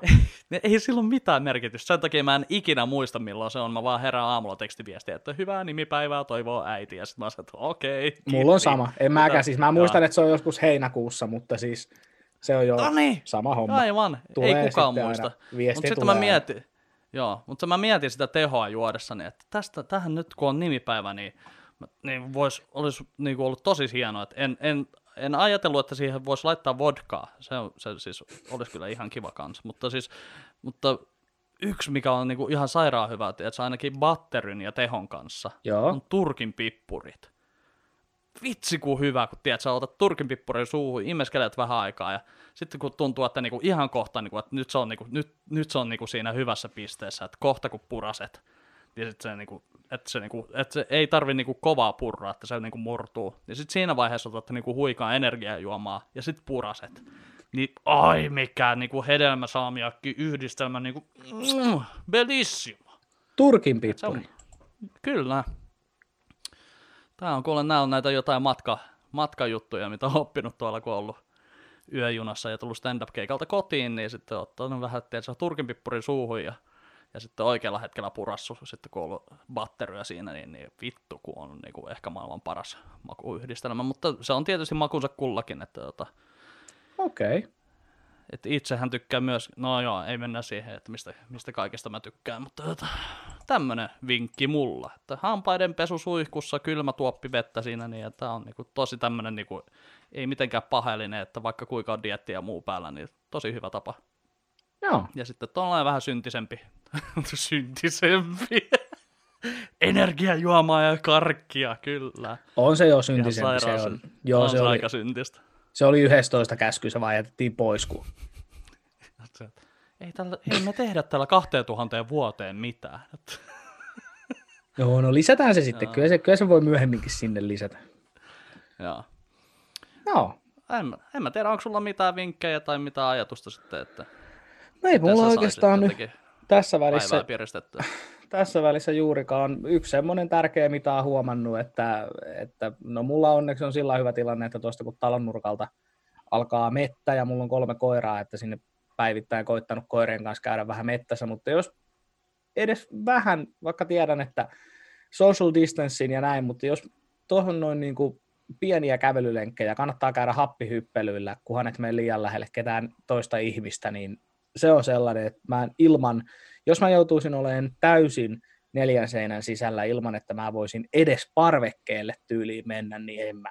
ei sillä ole mitään merkitystä, sen takia mä en ikinä muista milloin se on, mä vaan herään aamulla tekstiviestiä, että hyvää nimipäivää, toivoo äiti, ja sitten mä sanoin, että okei, Mulla on sama. En mäkään. Siis mä Joo. muistan, että se on joskus heinäkuussa, mutta siis se on jo niin, sama homma. aivan, Tulee ei kukaan muista. Mutta sitten mä mietin, joo, mutta mä mietin sitä tehoa juodessani, että tästä, tähän nyt kun on nimipäivä, niin, niin vois, olisi niin kuin ollut tosi hienoa, että en, en, en ajatellut, että siihen voisi laittaa vodkaa, se, on, se siis olisi kyllä ihan kiva kans, mutta siis, mutta yksi mikä on niin kuin ihan sairaan hyvä, että se ainakin batterin ja tehon kanssa, Joo. on turkin pippurit. Vitsi kun hyvä, kun tiedät, sä otat turkin pippurin suuhun, imeskelet vähän aikaa ja sitten kun tuntuu, että niinku ihan kohta, niinku, että nyt se on, niinku, nyt, nyt se on niinku siinä hyvässä pisteessä, että kohta kun puraset, niin sit se, niinku, että, se, niinku, että se ei tarvi niinku kovaa purraa, että se niinku murtuu. Ja sitten siinä vaiheessa otat niinku huikaa energiajuomaa ja sitten puraset. Niin ai mikä niinku hedelmäsaamiakki yhdistelmä, niinku, mm, bellissimo. Turkin pippuri. kyllä. Tää on kuule, nää on näitä jotain matka, matkajuttuja, mitä on oppinut tuolla, kun on ollut yöjunassa ja tullut stand-up-keikalta kotiin, niin sitten ottanut vähän, tiedätkö, turkinpippurin suuhun ja, ja sitten oikealla hetkellä purassu, sitten kun on ollut batteria siinä, niin, niin vittu, kun on niin kuin ehkä maailman paras makuyhdistelmä, mutta se on tietysti makunsa kullakin, että tota, Okei. Okay. itsehän tykkää myös, no joo, ei mennä siihen, että mistä, mistä kaikesta mä tykkään, mutta tota, tämmönen vinkki mulla, että hampaiden pesu suihkussa, kylmä tuoppi vettä siinä, niin että on niinku tosi tämmönen, niinku, ei mitenkään paheellinen, että vaikka kuinka on dietti ja muu päällä, niin tosi hyvä tapa. Joo. Ja sitten tuollainen vähän syntisempi, syntisempi, energiajuomaa ja karkkia, kyllä. On se jo syntisempi. Se on. Joo, on se se oli, aika syntistä. se oli 11 käsky, se vaan jätettiin pois. Kun... Ei, tällä, ei me tehdä tällä 2000 vuoteen mitään. Joo, no lisätään se sitten. Joo. Kyllä se, kyllä se voi myöhemminkin sinne lisätä. Joo. Joo. En, en mä tiedä, onko sulla mitään vinkkejä tai mitään ajatusta sitten, että No ei mulla oikeastaan nyt tässä välissä, tässä välissä juurikaan. Yksi semmoinen tärkeä, mitä on huomannut, että, että no mulla onneksi on sillä hyvä tilanne, että tuosta kun talon nurkalta alkaa mettä ja mulla on kolme koiraa, että sinne päivittäin koittanut koirien kanssa käydä vähän mettässä, mutta jos edes vähän, vaikka tiedän, että social distancing ja näin, mutta jos tuohon noin niin kuin pieniä kävelylenkkejä, kannattaa käydä happihyppelyillä, kunhan et mene liian lähelle ketään toista ihmistä, niin se on sellainen, että mä ilman, jos mä joutuisin olemaan täysin neljän seinän sisällä ilman, että mä voisin edes parvekkeelle tyyliin mennä, niin en mä,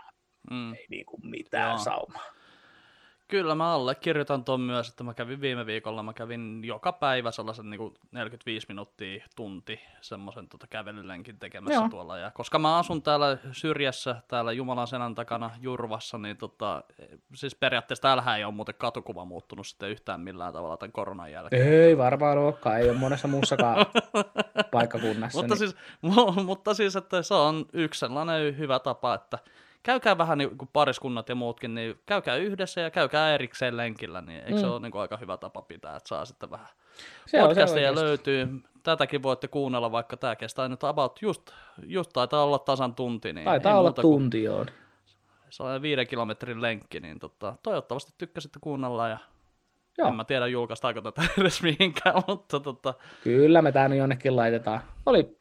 Mm. ei niinku mitään Joo. saumaa. Kyllä mä allekirjoitan ton myös, että mä kävin viime viikolla, mä kävin joka päivä sellaisen niin kuin 45 minuuttia, tunti semmoisen tota kävelylenkin tekemässä Joo. tuolla. Ja koska mä asun täällä syrjässä, täällä Jumalan selän takana Jurvassa, niin tota, siis periaatteessa täällähän ei ole muuten katukuva muuttunut sitten yhtään millään tavalla tämän koronan jälkeen. Ei varmaan olekaan, ei ole monessa muussakaan paikkakunnassa. mutta, niin, siis, mu- mutta siis, että se on yksi sellainen hyvä tapa, että käykää vähän niin kuin pariskunnat ja muutkin, niin käykää yhdessä ja käykää erikseen lenkillä, niin eikö se Mm. ole niin kuin aika hyvä tapa pitää, että saa sitten vähän se on se löytyy, tätäkin voitte kuunnella, vaikka tämä kestää nyt about just, just taitaa olla tasan tunti. Niin Taitaa olla tunti, joo. Sellainen viiden kilometrin lenkki, niin tota, toivottavasti tykkäsitte kuunnella ja Joo. en mä tiedä julkaistaako tätä edes mihinkään, mutta tota, Kyllä me tänne jonnekin laitetaan. Oli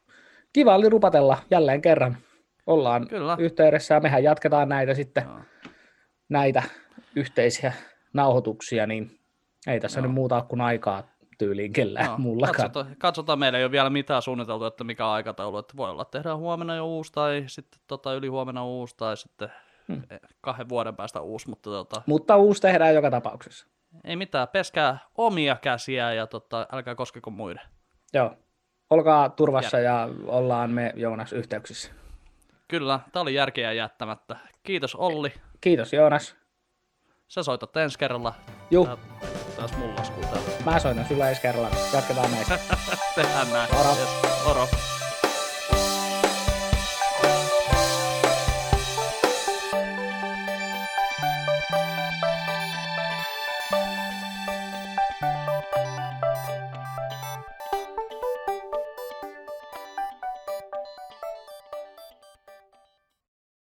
kiva oli rupatella jälleen kerran. Ollaan Kyllä. yhteydessä ja mehän jatketaan näitä sitten, Joo. näitä yhteisiä nauhoituksia, niin ei tässä Joo. nyt muuta kuin aikaa tyyliin kellään Joo, mullakaan. katsotaan, katsotaan, meillä ei ole vielä mitään suunniteltu, että mikä aikataulu, että voi olla, että tehdään huomenna jo uusi tai sitten tota, yli huomenna uusi tai sitten Hmm. eh, kahden vuoden päästä uusi, mutta tota, Mutta uusi tehdään joka tapauksessa. ei mitään, peskää omia käsiä ja tota, älkää koskeko muiden. Joo. Olkaa turvassa ja, ollaan me Joonas yhteyksissä. Kyllä, tämä oli järkeä jättämättä. Kiitos Olli, Kiitos Joonas. sä soitat ensi kerralla. Juh, Tää- Taas täällä. mä soitan sulle ensi kerralla. Jatketaan näistä. Tehdään näin. Moro. Yes, moro.